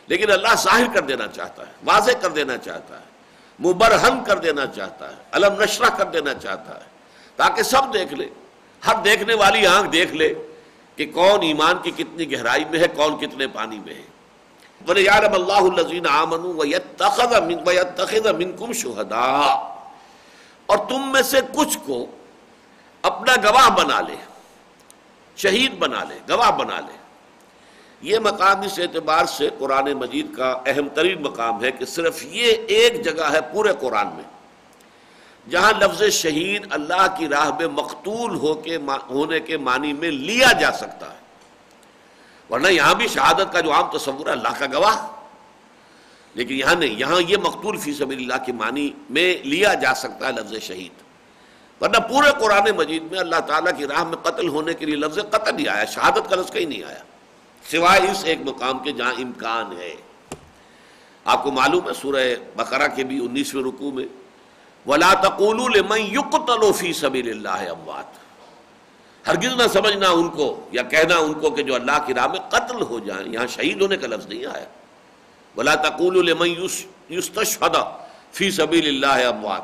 لیکن اللہ ظاہر کر دینا چاہتا ہے، واضح کر دینا چاہتا ہے۔ مبرہن کر دینا چاہتا ہے، علم نشرہ کر دینا چاہتا ہے، تاکہ سب دیکھ لے، ہر دیکھنے والی آنکھ دیکھ لے کہ کون ایمان کی کتنی گہرائی میں ہے، کون کتنے پانی میں ہے۔ وَلِيَعْلَمَ اللَّهُ الَّذِينَ آمَنُوا وَيَتَّخِذَ مِنْكُمْ شُهَدَاءَ اور تم میں سے کچھ کو اپنا گواہ بنا لے، شہید بنا لے، گواہ بنا لے۔ یہ مقام اس اعتبار سے قرآن مجید کا اہم ترین مقام ہے کہ صرف یہ ایک جگہ ہے پورے قرآن میں، جہاں لفظ شہید اللہ کی راہ میں مقتول ہو کے ہونے کے معنی میں لیا جا سکتا ہے۔ ورنہ یہاں بھی شہادت کا جو عام تصور ہے اللہ کا گواہ۔ لیکن یہاں نہیں، یہاں یہ مقتول فی سبیل اللہ کے معنی میں لیا جا سکتا ہے لفظ شہید۔ ورنہ پورے قرآن مجید میں اللہ تعالیٰ کی راہ میں قتل ہونے کے لیے لفظ قتل ہی آیا، شہادت کا لفظ کہیں نہیں آیا۔ سوائے اس ایک مقام کے جہاں امکان ہے۔ آپ کو معلوم ہے سورہ بقرہ کے بھی انیسویں رکوع میں، ولا تقول يقتل في سبيل الله اموات ہرگز نہ سمجھنا ان کو یا کہنا ان کو کہ جو اللہ کی راہ میں قتل ہو جائیں، یہاں شہید ہونے کا لفظ نہیں آیا۔ ولا تقول لمن يستشهد في سبيل الله اموات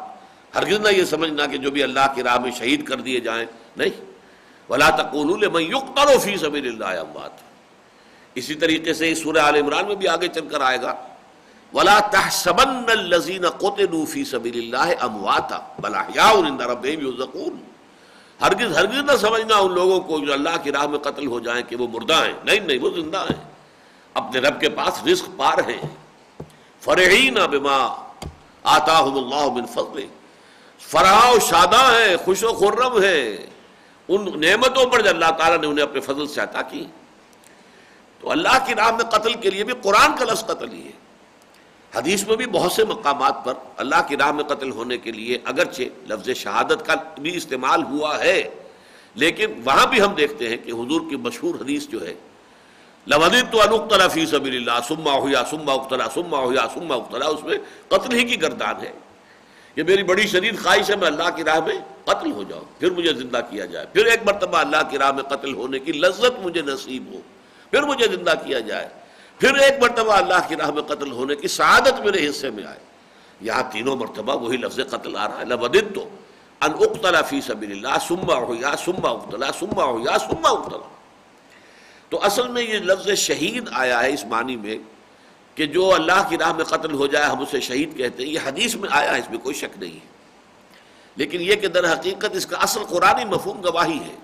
ہرگز نہ یہ سمجھنا کہ جو بھی اللہ کی راہ میں شہید کر دیے جائیں، نہیں۔ ولا تقول لمن يقتل في سبيل الله اموات اسی طریقے سے سورہ آل عمران میں بھی آگے چل کر آئے گا۔ ولا تحسبن الذين قتلوا في سبيل الله امواتا بل احياء عند ربهم يرزقون۔ ہرگز ہرگز نہ سمجھنا ان لوگوں کو جو اللہ کی راہ میں قتل ہو جائیں کہ وہ مردہ ہیں۔ نہیں نہیں، وہ زندہ ہیں۔ اپنے رب کے پاس رزق پا رہے ہیں۔ فرحین بما آتاهم الله من فضل فرح و شاداں ہیں، خوش و خرم ہیں۔ ان نعمتوں پر جو اللہ تعالیٰ نے انہیں اپنے فضل سے عطا کی۔ تو اللہ کی راہ میں قتل کے لیے بھی قرآن کا لفظ قتل ہی ہے۔ حدیث میں بھی بہت سے مقامات پر اللہ کی راہ میں قتل ہونے کے لیے اگرچہ لفظ شہادت کا بھی استعمال ہوا ہے، لیکن وہاں بھی ہم دیکھتے ہیں کہ حضور کی مشہور حدیث جو ہے لمدد تو انختلا فی سبیل اللہ سما ہوا سما اختلا سما ہوا سما اختلا اس میں قتل ہی کی گردان ہے۔ کہ میری بڑی شدید خواہش ہے، میں اللہ کی راہ میں قتل ہو جاؤں، پھر مجھے زندہ کیا جائے۔ پھر ایک مرتبہ اللہ کی راہ میں قتل ہونے کی لذت مجھے نصیب ہو۔ پھر مجھے زندہ کیا جائے۔ پھر ایک مرتبہ اللہ کی راہ میں قتل ہونے کی سعادت میرے حصے میں آئے۔ یہاں تینوں مرتبہ وہی لفظ قتل آ رہا ہے۔ لبدن تو ان اقتلا فی سبیل اللہ سما ہو یا سما اقتلا سما ہو یا سما اقتلا تو اصل میں یہ لفظ شہید آیا ہے اس معنی میں کہ جو اللہ کی راہ میں قتل ہو جائے، ہم اسے شہید کہتے ہیں۔ یہ حدیث میں آیا ہے، اس میں کوئی شک نہیں ہے۔ لیکن یہ کہ در حقیقت اس کا اصل قرآن مفہوم گواہی ہے۔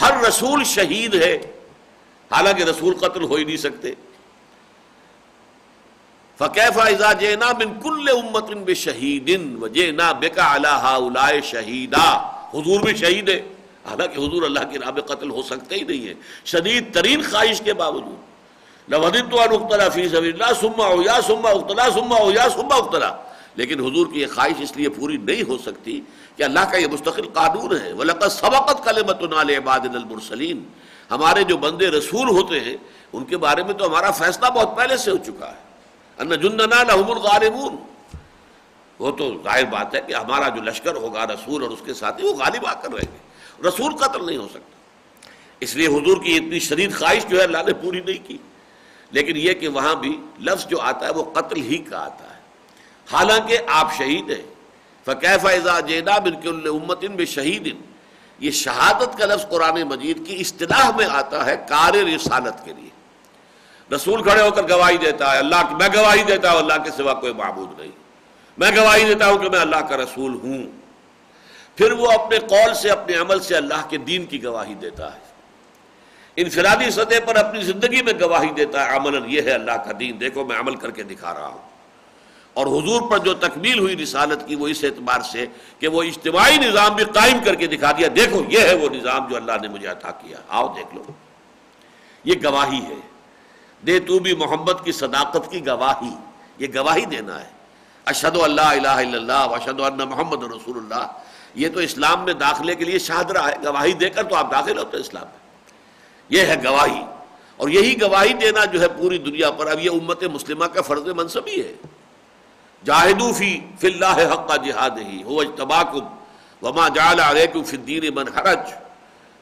ہر رسول شہید ہے۔ حالانکہ رسول قتل ہو ہی نہیں سکتے۔ فقیفہ ازا جینا من کل امت بے شہید جینا بےکا اللہ شہیدا حضور بھی شہید ہے حالانکہ حضور اللہ کی راہ میں قتل ہو سکتے ہی نہیں ہے شدید ترین خواہش کے باوجود۔ لودن تو اختلا فی سبیل اللہ سما ہو یا سما اختلا سما ہو یا سما اختلا لیکن حضور کی یہ خواہش اس لیے پوری نہیں ہو سکتی کہ اللہ کا یہ مستقل قانون ہے۔ وَلَقَدْ سَبَقَتْ كَلِمَتُنَا لِعِبَادِنَا الْمُرْسَلِينَ۔ ہمارے جو بندے رسول ہوتے ہیں، ان کے بارے میں تو ہمارا فیصلہ بہت پہلے سے ہو چکا ہے۔ ان جننا لهم الغالبون۔ وہ تو ظاہر بات ہے کہ ہمارا جو لشکر ہوگا رسول اور اس کے ساتھی وہ غالب آ کر رہیں گے۔ رسول قتل نہیں ہو سکتا۔ اس لیے حضور کی اتنی شدید خواہش جو ہے اللہ نے پوری نہیں کی۔ لیکن یہ کہ وہاں بھی لفظ جو آتا ہے وہ قتل ہی کا آتا ہے۔ حالانکہ آپ شہید ہیں۔ فقیف اعزا جینا بن امت ان میں شہید یہ شہادت کا لفظ قرآن مجید کی اصطلاح میں آتا ہے کار رسالت کے لیے۔ رسول کھڑے ہو کر گواہی دیتا ہے، اللہ کی میں گواہی دیتا ہوں، اللہ کے سوا کوئی معبود نہیں۔ میں گواہی دیتا ہوں کہ میں اللہ کا رسول ہوں۔ پھر وہ اپنے قول سے، اپنے عمل سے اللہ کے دین کی گواہی دیتا ہے۔ انفرادی سطح پر اپنی زندگی میں گواہی دیتا ہے عمل یہ ہے اللہ کا دین۔ دیکھو، میں عمل کر کے دکھا رہا ہوں۔ اور حضور پر جو تکمیل ہوئی رسالت کی وہ اس اعتبار سے کہ وہ اجتماعی نظام بھی قائم کر کے دکھا دیا۔ دیکھو، یہ ہے وہ نظام جو اللہ نے مجھے عطا کیا۔ آؤ دیکھ لو۔ یہ گواہی ہے۔ دے تو بھی محمد کی صداقت کی گواہی۔ یہ گواہی دینا ہے۔ اشد اللہ الہ الا اللہ اشد اللہ محمد رسول اللہ۔ یہ تو اسلام میں داخلے کے لیے شاہدرہ ہے۔ گواہی دے کر تو آپ داخل ہوتے اسلام۔ میں یہ ہے گواہی۔ اور یہی گواہی دینا جو ہے پوری دنیا پر۔ اب یہ امت مسلمہ کا فرض منصب ہی ہے۔ جاہدو فی فی اللہ حق جہاد ہی ہو اجتباکم وما جعل علیکم فی الدین من حرج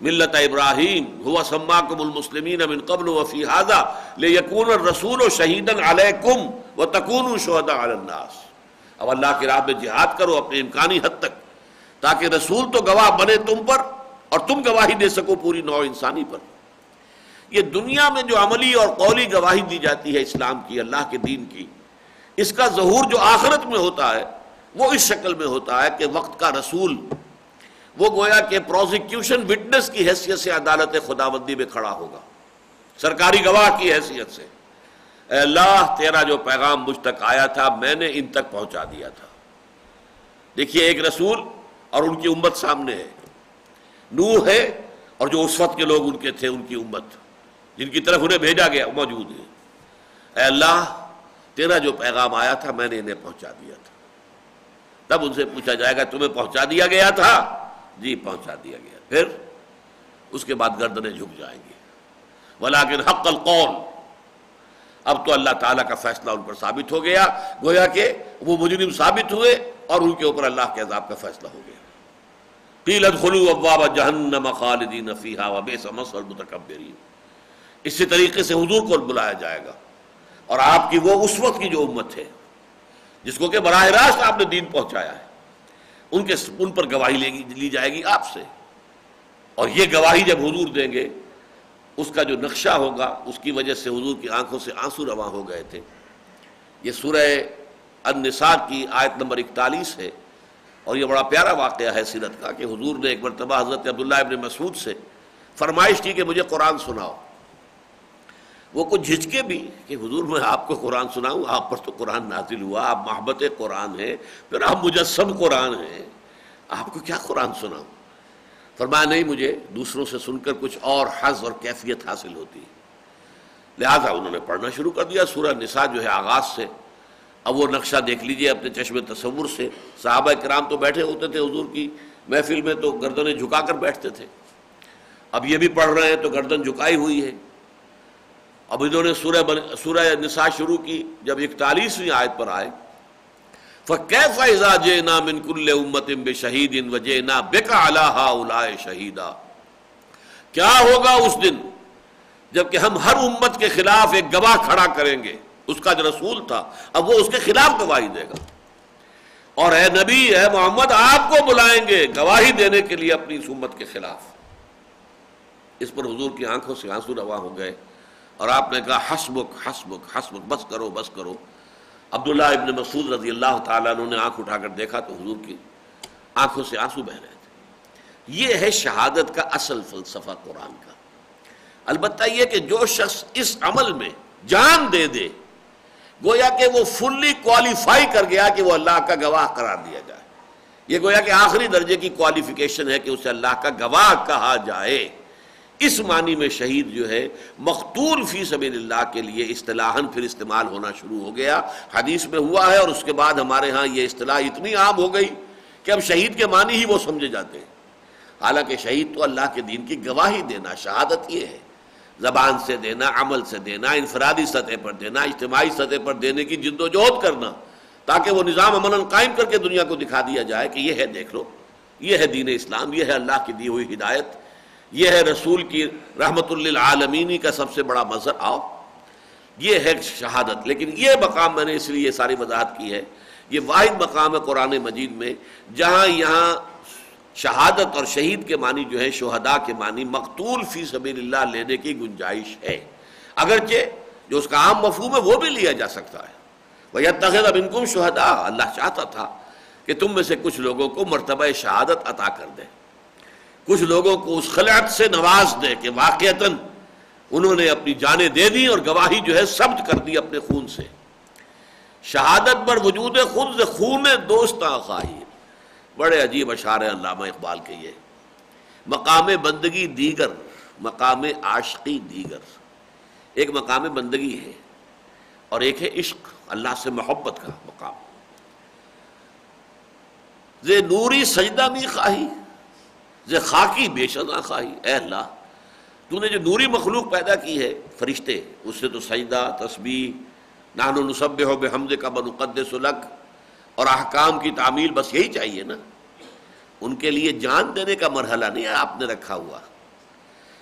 ملت ابراہیم ہوا سماکم المسلمین من قبل وفی حاضا لیکون الرسول شہیدا علیکم وتکونوا شہداء علی الناس۔ اب اللہ کی راہ میں جہاد کرو اپنے امکانی حد تک تاکہ رسول تو گواہ بنے تم پر اور تم گواہی دے سکو پوری نوع انسانی پر۔ یہ دنیا میں جو عملی اور قولی گواہی دی جاتی ہے اسلام کی، اللہ کے دین کی اس کا ظہور جو آخرت میں ہوتا ہے، وہ اس شکل میں ہوتا ہے کہ وقت کا رسول، وہ گویا کہ پروزیکیوشن وٹنس کی حیثیت سے عدالت خداوندی میں کھڑا ہوگا۔ سرکاری گواہ کی حیثیت سے۔ اے اللہ، تیرا جو پیغام مجھ تک آیا تھا، میں نے ان تک پہنچا دیا تھا۔ دیکھیے، ایک رسول اور ان کی امت سامنے ہے۔ نوح ہے اور جو اس وقت کے لوگ ان کے تھے، ان کی امت، جن کی طرف انہیں بھیجا گیا، موجود ہے۔ اے اللہ تیرا جو پیغام آیا تھا میں نے انہیں پہنچا دیا تھا۔ تب ان سے پوچھا جائے گا تمہیں پہنچا دیا گیا تھا؟ جی پہنچا دیا گیا۔ پھر اس کے بعد گردنیں جھک جائیں گی۔ ولیکن حق القول۔ اب تو اللہ تعالیٰ کا فیصلہ ان پر ثابت ہو گیا۔ گویا کہ وہ مجرم ثابت ہوئے اور ان کے اوپر اللہ کے عذاب کا فیصلہ ہو گیا۔ قیلت خلو ابواب جہنم خالدین فیہا وبئس مثوى المتکبرین۔ اسی طریقے سے حضور کو بلایا جائے گا۔ اور آپ کی وہ اس وقت کی جو امت ہے، جس کو کہ براہ راست آپ نے دین پہنچایا ہے، ان کے ان پر گواہی لے گی، لی جائے گی آپ سے۔ اور یہ گواہی جب حضور دیں گے، اس کا جو نقشہ ہوگا، اس کی وجہ سے حضور کی آنکھوں سے آنسو رواں ہو گئے تھے۔ یہ سورہ النساء کی آیت نمبر اکتالیس ہے۔ اور یہ بڑا پیارا واقعہ ہے سیرت کا کہ حضور نے ایک مرتبہ حضرت عبداللہ ابن مسعود سے فرمائش کی کہ مجھے قرآن سناؤ۔ وہ کچھ جھجکے بھی کہ حضور میں آپ کو قرآن سناؤں، آپ پر تو قرآن نازل ہوا، آپ محبت قرآن ہے پھر آپ مجسم قرآن ہیں، آپ کو کیا قرآن سناؤں؟ فرمایا نہیں مجھے، دوسروں سے سن کر کچھ اور حض اور کیفیت حاصل ہوتی۔ لہٰذا انہوں نے پڑھنا شروع کر دیا، سورہ نساء جو ہے آغاز سے۔ اب وہ نقشہ دیکھ لیجیے اپنے چشم تصور سے۔ صحابہ کرام تو بیٹھے ہوتے تھے حضور کی محفل میں تو گردنیں جھکا کر بیٹھتے تھے۔ اب یہ بھی پڑھ رہے ہیں تو گردن جھکائی ہوئی ہے۔ اب انہوں نے سورہ سورہ نساء شروع کی، جب اکتالیسویں آیت پر آئے، فَكَيْفَ إِذَا جِئْنَا مِن كُلِّ أُمَّةٍ بِشَهِيدٍ وَجِئْنَا بِكَ عَلَى هَؤُلَاءِ شَهِيدًا۔ کیا ہوگا اس دن؟ جبکہ ہم ہر امت کے خلاف ایک گواہ کھڑا کریں گے، اس کا جو رسول تھا، اب وہ اس کے خلاف گواہی دے گا۔ اور اے نبی، اے محمد، آپ کو بلائیں گے گواہی دینے کے لیے اپنی اس امت کے خلاف۔ اس پر حضور کی آنکھوں سے آنسو روا ہو گئے۔ اور آپ نے کہا، حسبک حسبک حسبک، بس کرو بس کرو. عبداللہ ابن مسعود رضی اللہ تعالیٰ نے آنکھ اٹھا کر دیکھا تو حضور کی آنکھوں سے آنسو بہ رہے تھے۔ یہ ہے شہادت کا اصل فلسفہ قرآن کا۔ البتہ یہ کہ جو شخص اس عمل میں جان دے دے، گویا کہ وہ فلی کوالیفائی کر گیا کہ وہ اللہ کا گواہ قرار دیا جائے۔ یہ گویا کہ آخری درجے کی کوالیفیکیشن ہے کہ اسے اللہ کا گواہ کہا جائے۔ اس معنی میں شہید جو ہے، مقتول فی سبیل اللہ کے لیے اصطلاحاً پھر استعمال ہونا شروع ہو گیا۔ حدیث میں ہوا ہے اور اس کے بعد ہمارے ہاں یہ اصطلاح اتنی عام ہو گئی کہ اب شہید کے معنی ہی وہ سمجھے جاتے ہیں۔ حالانکہ شہید تو اللہ کے دین کی گواہی دینا، شہادت یہ ہے۔ زبان سے دینا، عمل سے دینا، انفرادی سطح پر دینا، اجتماعی سطح پر دینے کی جد و جہد کرنا، تاکہ وہ نظام امن قائم کر کے دنیا کو دکھا دیا جائے کہ یہ ہے دیکھ لو، یہ ہے دین اسلام، یہ ہے اللہ کی دی ہوئی ہدایت۔ یہ ہے رسول کی رحمت للعالمینی کا سب سے بڑا مظہر، آؤ، یہ ہے شہادت۔ لیکن یہ مقام میں نے اس لیے ساری وضاحت کی ہے، یہ واحد مقام ہے قرآن مجید میں، جہاں یہاں شہادت اور شہید کے معنی جو ہے شہداء کے معنی مقتول فی سبیل اللہ لینے کی گنجائش ہے۔ اگرچہ جو اس کا عام مفہوم ہے، وہ بھی لیا جا سکتا ہے۔ وہ تخت اب انکم شہدا اللہ چاہتا تھا کہ تم میں سے کچھ لوگوں کو مرتبہ شہادت عطا کر دے۔ کچھ لوگوں کو اس خلعت سے نواز دے کہ واقعتاً انہوں نے اپنی جانیں دے دی اور گواہی جو ہے ثبت کر دی اپنے خون سے۔ شہادت پر وجود خود سے خون دوستاں خواہی۔ بڑے عجیب اشار علامہ اقبال کے یہ۔ مقام بندگی دیگر، مقام عاشقی دیگر۔ ایک مقام بندگی ہے اور ایک ہے عشق، اللہ سے محبت کا مقام۔ زے نوری سجدہ بھی خواہی۔ زے خاکی بے شزا خواہی اے اللہ، تو نے جو نوری مخلوق پیدا کی ہے فرشتے، اس سے تو سجدہ، تسبیح نان و نصب ہو بے حمد کا بنقد سلک اور احکام کی تعمیل بس یہی چاہیے نا۔ ان کے لیے جان دینے کا مرحلہ نہیں ہے، آپ نے رکھا ہوا۔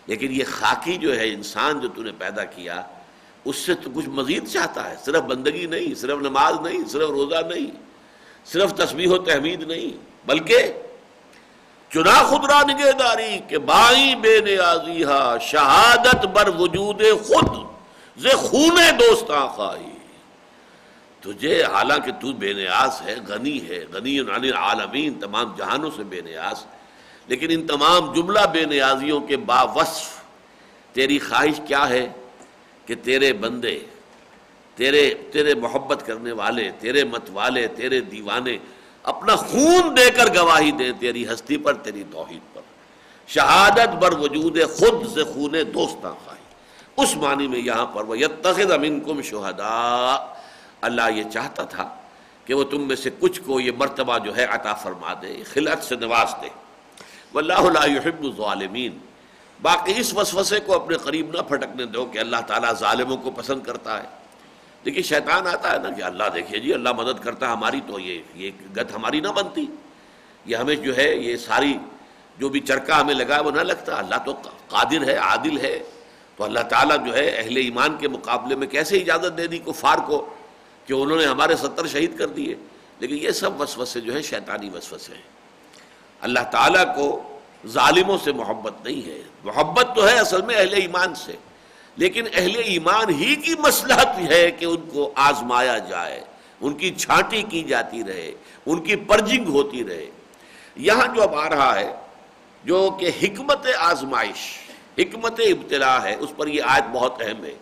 لیکن یہ خاکی جو ہے، انسان جو تو نے پیدا کیا، اس سے تو کچھ مزید چاہتا ہے۔ صرف بندگی نہیں، صرف نماز نہیں، صرف روزہ نہیں، صرف تسبیح و تحمید نہیں، بلکہ چنا خدرا نگہ داری کہ بائی بے نیازی ہا، شہادت بر وجود خود، زے خون دوستاں خواہی۔ تجھے حالانکہ تو بے نیاز ہے، غنی ہے، غنی عن العالمین، تمام جہانوں سے بے نیاز۔ لیکن ان تمام جملہ بے نیازیوں کے باوصف، تیری خواہش کیا ہے کہ تیرے بندے، تیرے تیرے محبت کرنے والے، تیرے مت والے، تیرے دیوانے اپنا خون دے کر گواہی دیں تیری ہستی پر، تیری توحید پر۔ شہادت بر وجود خود سے خون دوستاں خواہی۔ اس معنی میں یہاں پر وہ یتخذ منکم شہداء اللہ یہ چاہتا تھا کہ وہ تم میں سے کچھ کو یہ مرتبہ جو ہے عطا فرما دے، خلعت سے نواز دے۔ واللہ لا يحب الظالمین باقی اس وسوسے کو اپنے قریب نہ پھٹکنے دو کہ اللہ تعالیٰ ظالموں کو پسند کرتا ہے۔ دیکھیے، شیطان آتا ہے نا کہ اللہ دیکھیے جی اللہ مدد کرتا ہماری تو یہ یہ گت ہماری نہ بنتی۔ یہ ہمیں جو ہے، یہ ساری جو بھی چرکا ہمیں لگا ہے، وہ نہ لگتا۔ اللہ تو قادر ہے، عادل ہے۔ تو اللہ تعالیٰ جو ہے، اہل ایمان کے مقابلے میں کیسے اجازت دے دی کفار کو کہ انہوں نے ہمارے ستر شہید کر دیے؟ لیکن یہ سب وسوسے جو ہے شیطانی وسوسے ہیں۔ اللہ تعالیٰ کو ظالموں سے محبت نہیں ہے۔ محبت تو ہے اصل میں اہل ایمان سے۔ لیکن اہل ایمان ہی کی مسلحت ہے کہ ان کو آزمایا جائے، ان کی چھانٹی کی جاتی رہے، ان کی پرجنگ ہوتی رہے۔ یہاں جو اب آ رہا ہے، جو کہ حکمت آزمائش، حکمت ابتلا ہے، اس پر یہ آیت بہت اہم ہے۔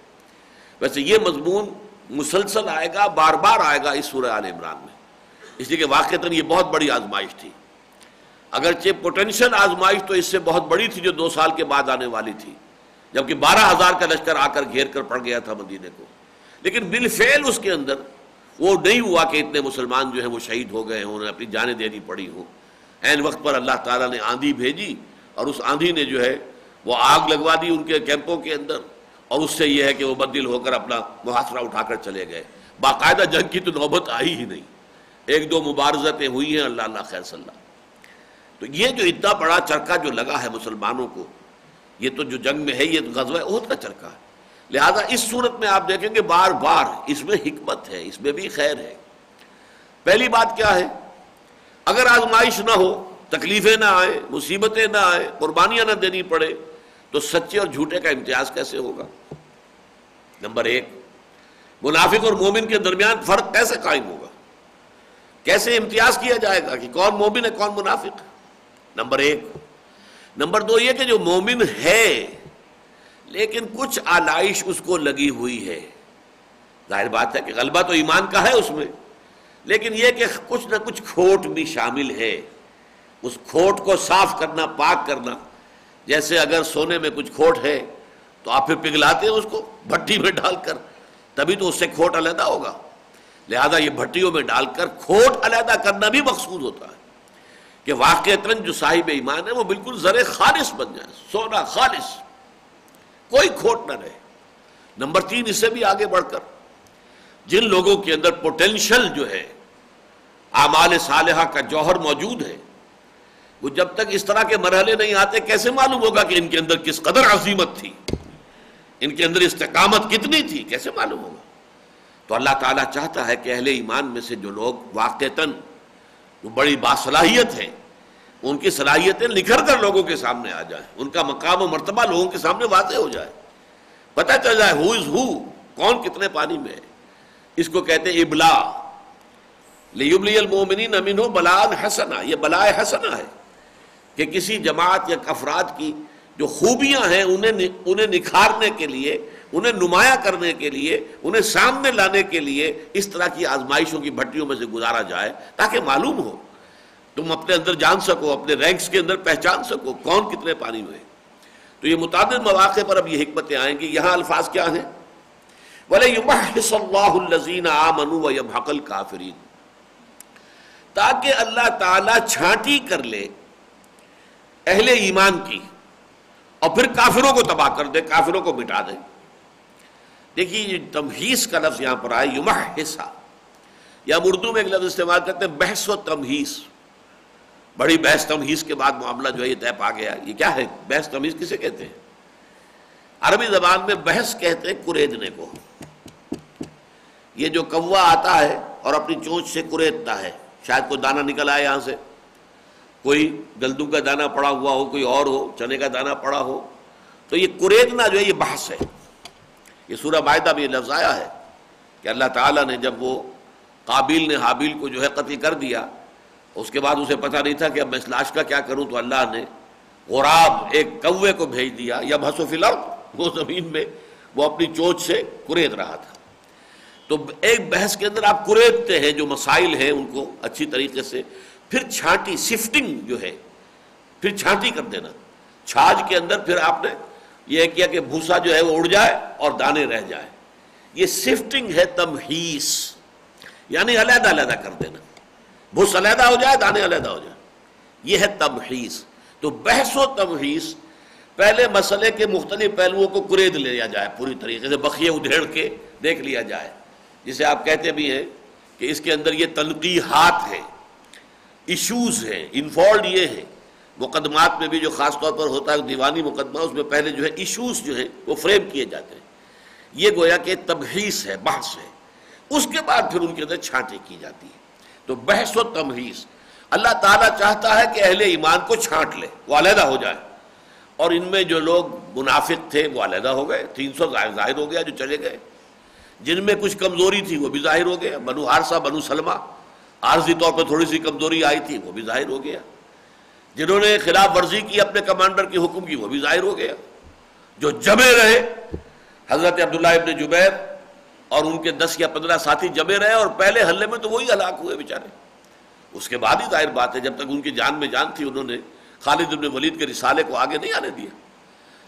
ویسے یہ مضمون مسلسل آئے گا، بار بار آئے گا اس سورہ آل عمران میں۔ اس لیے کہ واقعتاً یہ بہت بڑی آزمائش تھی۔ اگرچہ پوٹینشل آزمائش تو اس سے بہت بڑی تھی جو دو سال کے بعد آنے والی تھی۔ جبکہ بارہ ہزار کا لشکر آ کر گھیر کر پڑ گیا تھا مدینے کو۔ لیکن بالفعل اس کے اندر وہ نہیں ہوا کہ اتنے مسلمان جو ہیں وہ شہید ہو گئے ہیں انہیں اپنی جانیں دینی پڑی ہوں۔ عین وقت پر اللہ تعالیٰ نے آندھی بھیجی اور اس آندھی نے جو ہے وہ آگ لگوا دی ان کے کیمپوں کے اندر اور اس سے یہ ہے کہ وہ بدل ہو کر اپنا محاصرہ اٹھا کر چلے گئے۔ باقاعدہ جنگ کی تو نوبت آئی ہی نہیں۔ ایک دو مبارزتیں ہوئی ہیں، اللہ اللہ خیر صلی اللہ۔ تو یہ جو اتنا بڑا چرکا جو لگا ہے مسلمانوں کو یہ تو جو جنگ میں ہے، یہ غزوہ عہد کا چرکا ہے۔ لہذا اس صورت میں آپ دیکھیں گے بار بار اس میں حکمت ہے، اس میں بھی خیر ہے۔ پہلی بات کیا ہے؟ اگر آزمائش نہ ہو، تکلیفیں نہ آئیں، مصیبتیں نہ آئیں، قربانیاں نہ دینی پڑے، تو سچے اور جھوٹے کا امتیاز کیسے ہوگا؟ نمبر ایک، منافق اور مومن کے درمیان فرق کیسے قائم ہوگا؟ کیسے امتیاز کیا جائے گا کہ کون مومن ہے، کون منافق؟ نمبر ایک نمبر دو یہ کہ جو مومن ہے، لیکن کچھ آلائش اس کو لگی ہوئی ہے۔ ظاہر بات ہے کہ غلبہ تو ایمان کا ہے اس میں، لیکن یہ کہ کچھ نہ کچھ کھوٹ بھی شامل ہے۔ اس کھوٹ کو صاف کرنا، پاک کرنا۔ جیسے اگر سونے میں کچھ کھوٹ ہے، تو آپ پھر پگھلاتے ہیں اس کو بھٹی میں ڈال کر۔ تبھی تو اس سے کھوٹ علیحدہ ہوگا۔ لہذا یہ بھٹیوں میں ڈال کر کھوٹ علیحدہ کرنا بھی مقصود ہوتا ہے۔ کہ واقع جو صاحب ایمان ہے وہ بالکل زر خالص بن جائے، سونا خالص، کوئی کھوٹ نہ رہے۔ نمبر تین، اس سے بھی آگے بڑھ کر، جن لوگوں کے اندر پوٹینشل جو ہے، اعمال صالحہ کا جوہر موجود ہے، وہ جب تک اس طرح کے مرحلے نہیں آتے، کیسے معلوم ہوگا کہ ان کے اندر کس قدر عظیمت تھی؟ ان کے اندر استقامت کتنی تھی؟ کیسے معلوم ہوگا؟ تو اللہ تعالیٰ چاہتا ہے کہ اہل ایمان میں سے جو لوگ واقعتاً وہ بڑی باصلاحیت ہیں ان کی صلاحیتیں نکھر کر لوگوں کے سامنے آ جائیں۔ ان کا مقام و مرتبہ لوگوں کے سامنے واضح ہو جائے۔ پتہ چل جائے ہو از ہو کون کتنے پانی میں ہے۔ اس کو کہتے ہیں ابلا۔ لیبلی المومنین امین ہو بلان حسنا۔ یہ بلائے حسنا ہے کہ کسی جماعت یا افراد کی جو خوبیاں ہیں انہیں انہیں نکھارنے کے لیے انہیں نمایاں کرنے کے لیے، انہیں سامنے لانے کے لیے اس طرح کی آزمائشوں کی بھٹیوں میں سے گزارا جائے تاکہ معلوم ہو، تم اپنے اندر جان سکو، اپنے رینکس کے اندر پہچان سکو کون کتنے پانی میں تو یہ متعدد مواقع پر اب یہ حکمتیں آئیں گی، یہاں الفاظ کیا ہیں؟ بولے اللہ الزین آمنو یم حقل کافرین تاکہ اللہ تعالی چھانٹی کر لے اہل ایمان کی اور پھر کافروں کو تباہ کر دے، کافروں کو مٹا دے۔ دیکھیے یہ تمہیس کا لفظ یہاں پر آئے یمہ حصہ یا اردو میں ایک لفظ استعمال کرتے ہیں، بحث و تمہیس۔ بڑی بحث تمہیس کے بعد معاملہ جو ہے یہ طے پا گیا۔ یہ کیا ہے؟ بحث تمہیس کسے کہتے ہیں؟ عربی زبان میں بحث کہتے ہیں کریدنے کو۔ یہ جو کوا آتا ہے اور اپنی چونچ سے کریدتا ہے، شاید کوئی دانہ نکل آئے یہاں سے۔ کوئی گلدو کا دانہ پڑا ہوا ہو، کوئی اور ہو، چنے کا دانہ پڑا ہو۔ تو یہ کریدنا جو ہے، یہ بحث ہے۔ یہ سورہ معاہدہ میں یہ لفظ آیا ہے کہ اللہ تعالیٰ نے جب وہ قابل نے حابیل کو جو ہے قتل کر دیا، اس کے بعد اسے پتہ نہیں تھا کہ اب میں اس لاش کا کیا کروں، تو اللہ نے غراب ایک کوے کو بھیج دیا یا بھسو فی وہ زمین میں، وہ اپنی چوچ سے کرید رہا تھا۔ تو ایک بحث کے اندر آپ کریدتے ہیں، جو مسائل ہیں ان کو اچھی طریقے سے پھر چھانٹی سفٹنگ جو ہے، پھر چھانٹی کر دینا۔ چھاج کے اندر پھر آپ نے یہ کیا کہ بھوسا جو ہے وہ اڑ جائے اور دانے رہ جائے۔ یہ سفٹنگ ہے تمہیس۔ یعنی علیحدہ علیحدہ کر دینا۔ بھوس علیحدہ ہو جائے، دانے علیحدہ ہو جائے۔ یہ ہے تمہیس۔ تو بحث و تمہیس، پہلے مسئلے کے مختلف پہلوؤں کو کرید لیا جائے پوری طریقے سے، بخیے ادھیڑ کے دیکھ لیا جائے۔ جسے آپ کہتے بھی ہیں کہ اس کے اندر یہ تنقیحات ہے ایشوز ہیں انفالڈ یہ ہے مقدمات میں بھی جو خاص طور پر ہوتا ہے، دیوانی مقدمہ، اس میں پہلے جو ہے ایشوز جو ہیں، وہ فریم کیے جاتے ہیں۔ یہ گویا کہ تمہیس ہے، بحث ہے۔ اس کے بعد پھر ان کے اندر چھانٹی کی جاتی ہے تو بحث و تمہیس اللہ تعالیٰ چاہتا ہے کہ اہل ایمان کو چھانٹ لے وہ علیحدہ ہو جائے۔ اور ان میں جو لوگ منافق تھے وہ علیحدہ ہو گئے۔ تین سو ظاہر ہو گیا جو چلے گئے۔ جن میں کچھ کمزوری تھی، وہ بھی ظاہر ہو گیا بنو ہارسا بنو سلمہ۔ عارضی طور پہ تھوڑی سی کمزوری آئی تھی، وہ بھی ظاہر ہو گیا۔ جنہوں نے خلاف ورزی کی اپنے کمانڈر کی حکم کی، وہ بھی ظاہر ہو گیا۔ جو جمے رہے، حضرت عبداللہ ابن جبیر اور ان کے دس یا پندرہ ساتھی جمے رہے اور پہلے حلے میں تو وہی ہلاک ہوئے بیچارے۔ اس کے بعد ہی ظاہر بات ہے، جب تک ان کی جان میں جان تھی، انہوں نے خالد ابن ولید کے رسالے کو آگے نہیں آنے دیا۔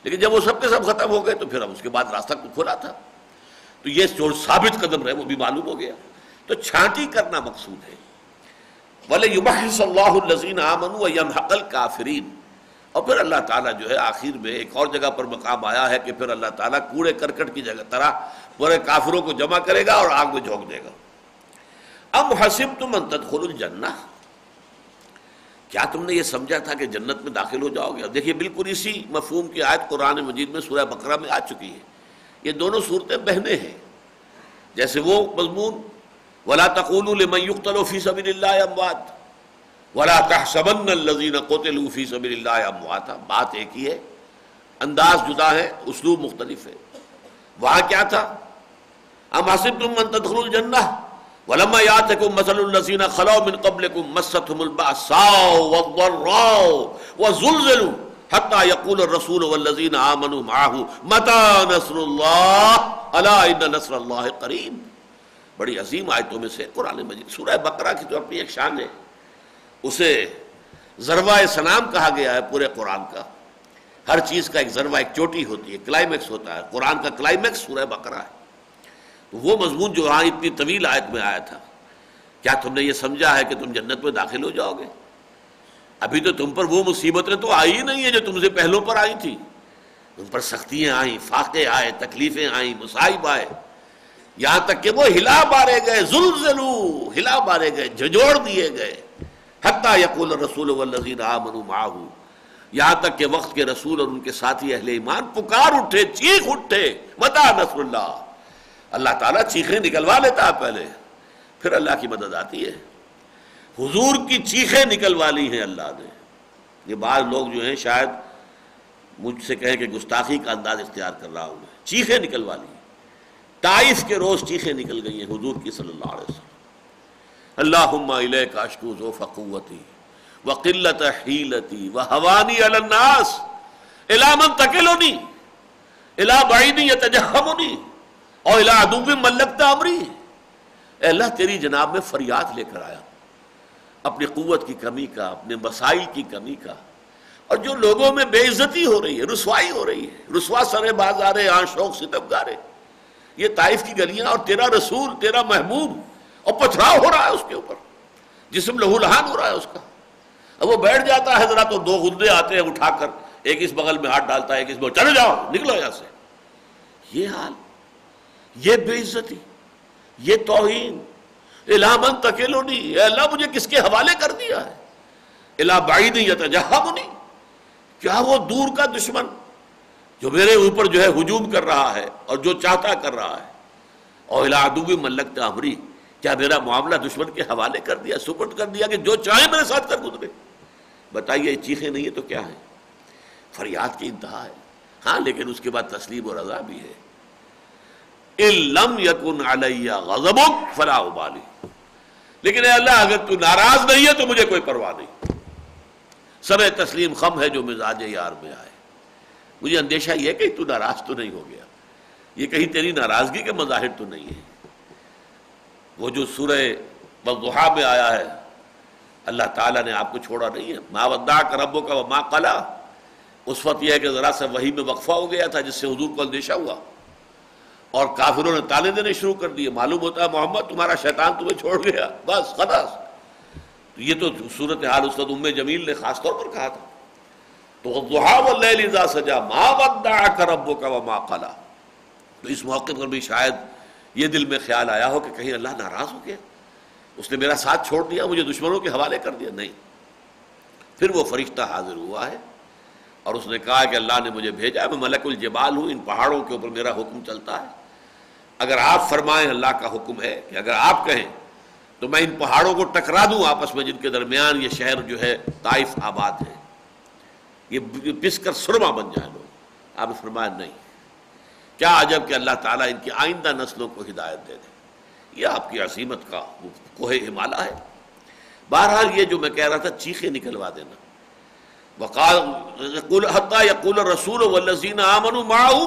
لیکن جب وہ سب کے سب ختم ہو گئے تو پھر اب اس کے بعد راستہ کھلا تھا۔ تو یہ جو ثابت قدم رہے، وہ بھی معلوم ہو گیا۔ تو چھانٹی کرنا مقصود ہے۔ بولے اللہ الزین آمن و یم اور پھر اللہ تعالیٰ جو ہے آخر میں ایک اور جگہ پر مقام آیا ہے کہ پھر اللہ تعالیٰ کوڑے کرکٹ کی جگہ طرح پورے کافروں کو جمع کرے گا اور آگ میں جھونک دے گا۔ ام حسب تم تدخل الجنہ۔ کیا تم نے یہ سمجھا تھا کہ جنت میں داخل ہو جاؤ گے؟ دیکھیے بالکل اسی مفہوم کی آیت قرآن مجید میں سورہ بقرہ میں آ چکی ہے۔ یہ دونوں صورتیں بہنے ہیں۔ جیسے وہ مضمون ولا تقول لمن يقتل في سبيل الله اموات ولا تحسبن الذين قتلوا في سبيل الله اموات بات ایک ہی ہے. انداز جدا ہے، اسلوب مختلف ہے. وہاں کیا تھا؟ ام حسبتم من تدخلوا الجنہ. ولما ياتكم مثل الذين خلوا من قبلكم مستهم البأساء والضراء وزلزلوا حتى يقول الرسول والذين آمنوا معه متى نصر الله؟ الا ان نصر الله قريب. بڑی عظیم آیتوں میں سے قرآن مجید، سورہ بقرہ کی تو اپنی ایک شان ہے۔ اسے ذروہ سلام کہا گیا ہے پورے قرآن کا۔ ہر چیز کا ایک ذروہ ایک چوٹی ہوتی ہے، کلائمیکس ہوتا ہے۔ قرآن کا کلائمیکس سورہ بقرہ ہے۔ تو وہ مضمون جو وہاں اتنی طویل آیت میں آیا تھا۔ کیا تم نے یہ سمجھا ہے کہ تم جنت میں داخل ہو جاؤ گے؟ ابھی تو تم پر وہ مصیبتیں تو آئی ہی نہیں ہیں جو تم سے پہلوں پر آئی تھی تم پر سختیاں آئیں، فاقے آئے، تکلیفیں آئیں، مصائب آئے۔ یہاں تک کہ وہ ہلا مارے گئے زلزلو ہلا مارے گئے جھجوڑ دیے گئے۔ حتیٰ یقول رسول والذین آمنوا معاہو یہاں تک کہ وقت کے رسول اور ان کے ساتھی اہل ایمان پکار اٹھے، چیخ اٹھے۔ متا نصر اللہ۔ اللہ تعالیٰ چیخیں نکلوا لیتا ہے پہلے۔ پھر اللہ کی مدد آتی ہے۔ حضور کی چیخیں نکلوا لی ہیں اللہ نے۔ یہ بعض لوگ جو ہیں شاید مجھ سے کہیں کہ گستاخی کا انداز اختیار کر رہا ہوں میں۔ چیخیں نکلوا لی۔ تائف کے روز چیخیں نکل گئی ہیں حضور کی صلی اللہ علیہ وسلم۔ اللہ کاشکو ذوف قوتی و قلت حیلتی و حوانی الناس۔ الامن تکلونی الا بعیدی یتجہمونی اور الا عدو ملکتا امری۔ اے اللہ، تیری جناب میں فریاد لے کر آیا اپنی قوت کی کمی کا، اپنے مسائل کی کمی کا۔ اور جو لوگوں میں بے عزتی ہو رہی ہے، رسوائی ہو رہی ہے، رسوا سر بازارے، آن شوق ستم گارے یہ طائف کی گلیاں اور تیرا رسول، تیرا محبوب، اور پتھراؤ ہو رہا ہے اس کے اوپر، جسم لہو لہان ہو رہا ہے اس کا۔ اب وہ بیٹھ جاتا ہے ذرا تو دو گدے آتے ہیں اٹھا کر، ایک اس بغل میں ہاتھ ڈالتا ہے، ایک اس بغل چلے جاؤ، نکلو یہاں سے۔ یہ حال، یہ بے عزتی، یہ توہین الہمن تکیلو نہیں اے اللہ مجھے کس کے حوالے کر دیا ہے؟ الہ بعید یتجہب نہیں کیا وہ دور کا دشمن؟ جو میرے اوپر جو ہے ہجوم کر رہا ہے اور جو چاہتا کر رہا ہے۔ اور الہ عدوی ملک تعمری کیا میرا معاملہ دشمن کے حوالے کر دیا، سپرد کر دیا کہ جو چاہے میرے ساتھ کر گزرے۔ بتائیے، چیخیں نہیں ہے تو کیا ہے فریاد کی انتہا ہے۔ ہاں لیکن اس کے بعد تسلیم و رضا بھی ہے۔ لم یکن علیہ غضبک فلا ابالی۔ لیکن اے اللہ، اگر تو ناراض نہیں ہے تو مجھے کوئی پرواہ نہیں۔ سب تسلیم خم ہے جو مزاج یار میں آئے۔ مجھے اندیشہ یہ کہ تو ناراض تو نہیں ہو گیا۔ یہ کہیں تیری ناراضگی کے مظاہر تو نہیں ہے وہ جو سورہ بغضحا میں آیا ہے، اللہ تعالیٰ نے آپ کو چھوڑا نہیں ہے۔ ماں ودا کا ربوں کا ماں کلا اس وقت یہ ہے کہ ذرا سا وہی میں وقفہ ہو گیا تھا جس سے حضور کو اندیشہ ہوا۔ اور کافروں نے تالے دینے شروع کر دیے۔ معلوم ہوتا ہے محمد، تمہارا شیطان تمہیں چھوڑ گیا۔ بس، خلاص۔ یہ تو صورت حال اس وقت ام جمیل نے خاص طور پر کہا تھا۔ تو سجا ماں ودا کا ربوں کا تو اس موقع پر بھی شاید یہ دل میں خیال آیا ہو کہ کہیں اللہ ناراض ہو گیا۔ اس نے میرا ساتھ چھوڑ دیا، مجھے دشمنوں کے حوالے کر دیا۔ نہیں۔ پھر وہ فرشتہ حاضر ہوا ہے اور اس نے کہا کہ اللہ نے مجھے بھیجا، میں ملک الجبال ہوں، ان پہاڑوں کے اوپر میرا حکم چلتا ہے۔ اگر آپ فرمائیں اللہ کا حکم ہے کہ اگر آپ کہیں، تو میں ان پہاڑوں کو ٹکرا دوں آپس میں، جن کے درمیان یہ شہر جو ہے طائف آباد ہے۔ یہ پس کر سرما بن جائے لوگ۔ آپ نے فرمایا نہیں۔ کیا عجب کہ اللہ تعالیٰ ان کی آئندہ نسلوں کو ہدایت دے دے۔ یہ آپ کی عصیمت کا کوہ ہمالا ہے۔ بہرحال یہ جو میں کہہ رہا تھا، چیخیں نکلوا دینا۔ یقول رسول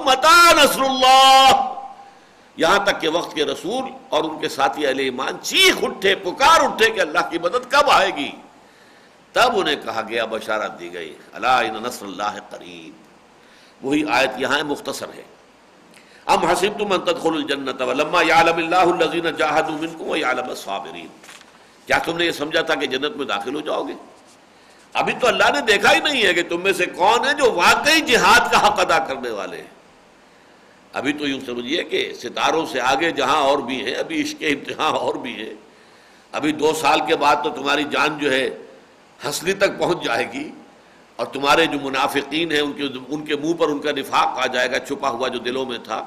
متا نصر اللہ؟ یہاں تک کہ وقت کے رسول اور ان کے ساتھی اہل ایمان چیخ اٹھے، پکار اٹھے کہ اللہ کی مدد کب آئے گی؟ تب انہیں کہا گیا، بشارت دی گئی اللہ نصر اللہ قریب۔ وہی آیت یہاں مختصر ہے۔ ام حسب تم تدخل الجنت ولما یعلم اللہ الذین جاہدوا منکم ویعلم الصابرین کیا تم نے یہ سمجھا تھا کہ جنت میں داخل ہو جاؤ گے؟ ابھی تو اللہ نے دیکھا ہی نہیں ہے کہ تم میں سے کون ہے جو واقعی جہاد کا حق ادا کرنے والے ہیں۔ ابھی تو یوں سمجھیے کہ ستاروں سے آگے جہاں اور بھی ہیں، ابھی عشق امتحان اور بھی ہے ابھی دو سال کے بعد تو تمہاری جان جو ہے ہنسلی تک پہنچ جائے گی اور تمہارے جو منافقین ہیں، ان کے ان کے منہ پر ان کا نفاق آ جائے گا، چھپا ہوا جو دلوں میں تھا۔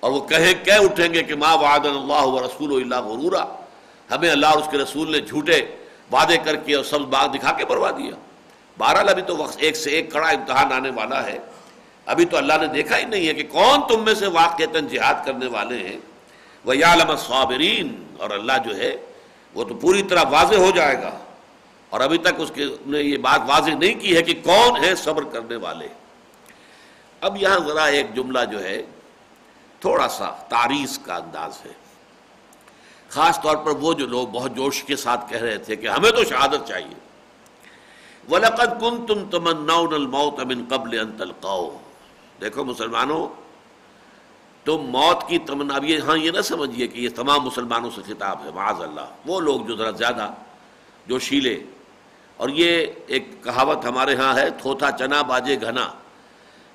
اور وہ کہیں، کہہ اٹھیں گے کہ ماں وعد اللہ و رسول اللہ غرورا۔ ہمیں اللہ اور اس کے رسول نے جھوٹے وعدے کر کے اور سب باغ دکھا کے بروا دیا بہرحال ابھی تو وقت ایک سے ایک کڑا امتحان آنے والا ہے۔ ابھی تو اللہ نے دیکھا ہی نہیں ہے کہ کون تم میں سے واقع جہاد کرنے والے ہیں۔ وہ یا صابرین اور اللہ جو ہے، وہ تو پوری طرح واضح ہو جائے گا۔ اور ابھی تک اس کے نے یہ بات واضح نہیں کی ہے کہ کون ہے صبر کرنے والے۔ اب یہاں ذرا ایک جملہ جو ہے، تھوڑا سا تاریخ کا انداز ہے۔ خاص طور پر وہ جو لوگ بہت جوش کے ساتھ کہہ رہے تھے کہ ہمیں تو شہادت چاہیے۔ وَلَقَدْ كُنْتُمْ تَمَنَّوْنَ الْمَوْتَ مِنْ قَبْلِ أَن تَلْقَوْا۔ دیکھو مسلمانوں، تم موت کی تمنا اب یہ ہاں یہ نہ سمجھیے کہ یہ تمام مسلمانوں سے خطاب ہے، معاذ اللہ۔ وہ لوگ جو ذرا زیادہ جو شیلے اور یہ ایک کہاوت ہمارے ہاں ہے، تھوتھا چنا باجے گھنا۔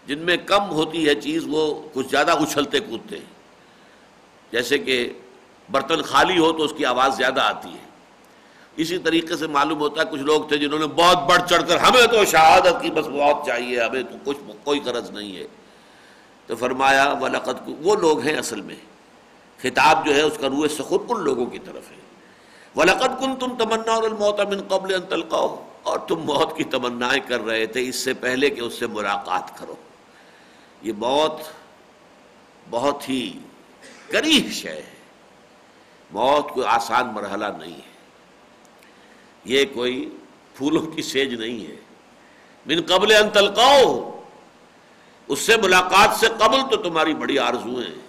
جن میں کم ہوتی ہے چیز، وہ کچھ زیادہ اچھلتے کودتے۔ ہیں جیسے کہ برتن خالی ہو تو اس کی آواز زیادہ آتی ہے۔ اسی طریقے سے معلوم ہوتا ہے، کچھ لوگ تھے جنہوں نے بہت بڑھ چڑھ کر، ہمیں تو شہادت کی بس بہت چاہیے، ہمیں تو کچھ کوئی قرض نہیں ہے۔ تو فرمایا، ولقد وہ لوگ ہیں اصل میں۔ خطاب جو ہے، اس کا روح سخت ان لوگوں کی طرف ہے۔ ولقد کن تم تمنا اور الموت من قبل اور تم موت کی تمنائیں کر رہے تھے اس سے پہلے کہ اس سے ملاقات کرو۔ یہ موت بہت ہی قریب شے ہے۔ موت کوئی آسان مرحلہ نہیں ہے۔ یہ کوئی پھولوں کی سیج نہیں ہے۔ من قبل ان تلقاؤ اس سے ملاقات سے قبل تو تمہاری بڑی آرزویں ہیں۔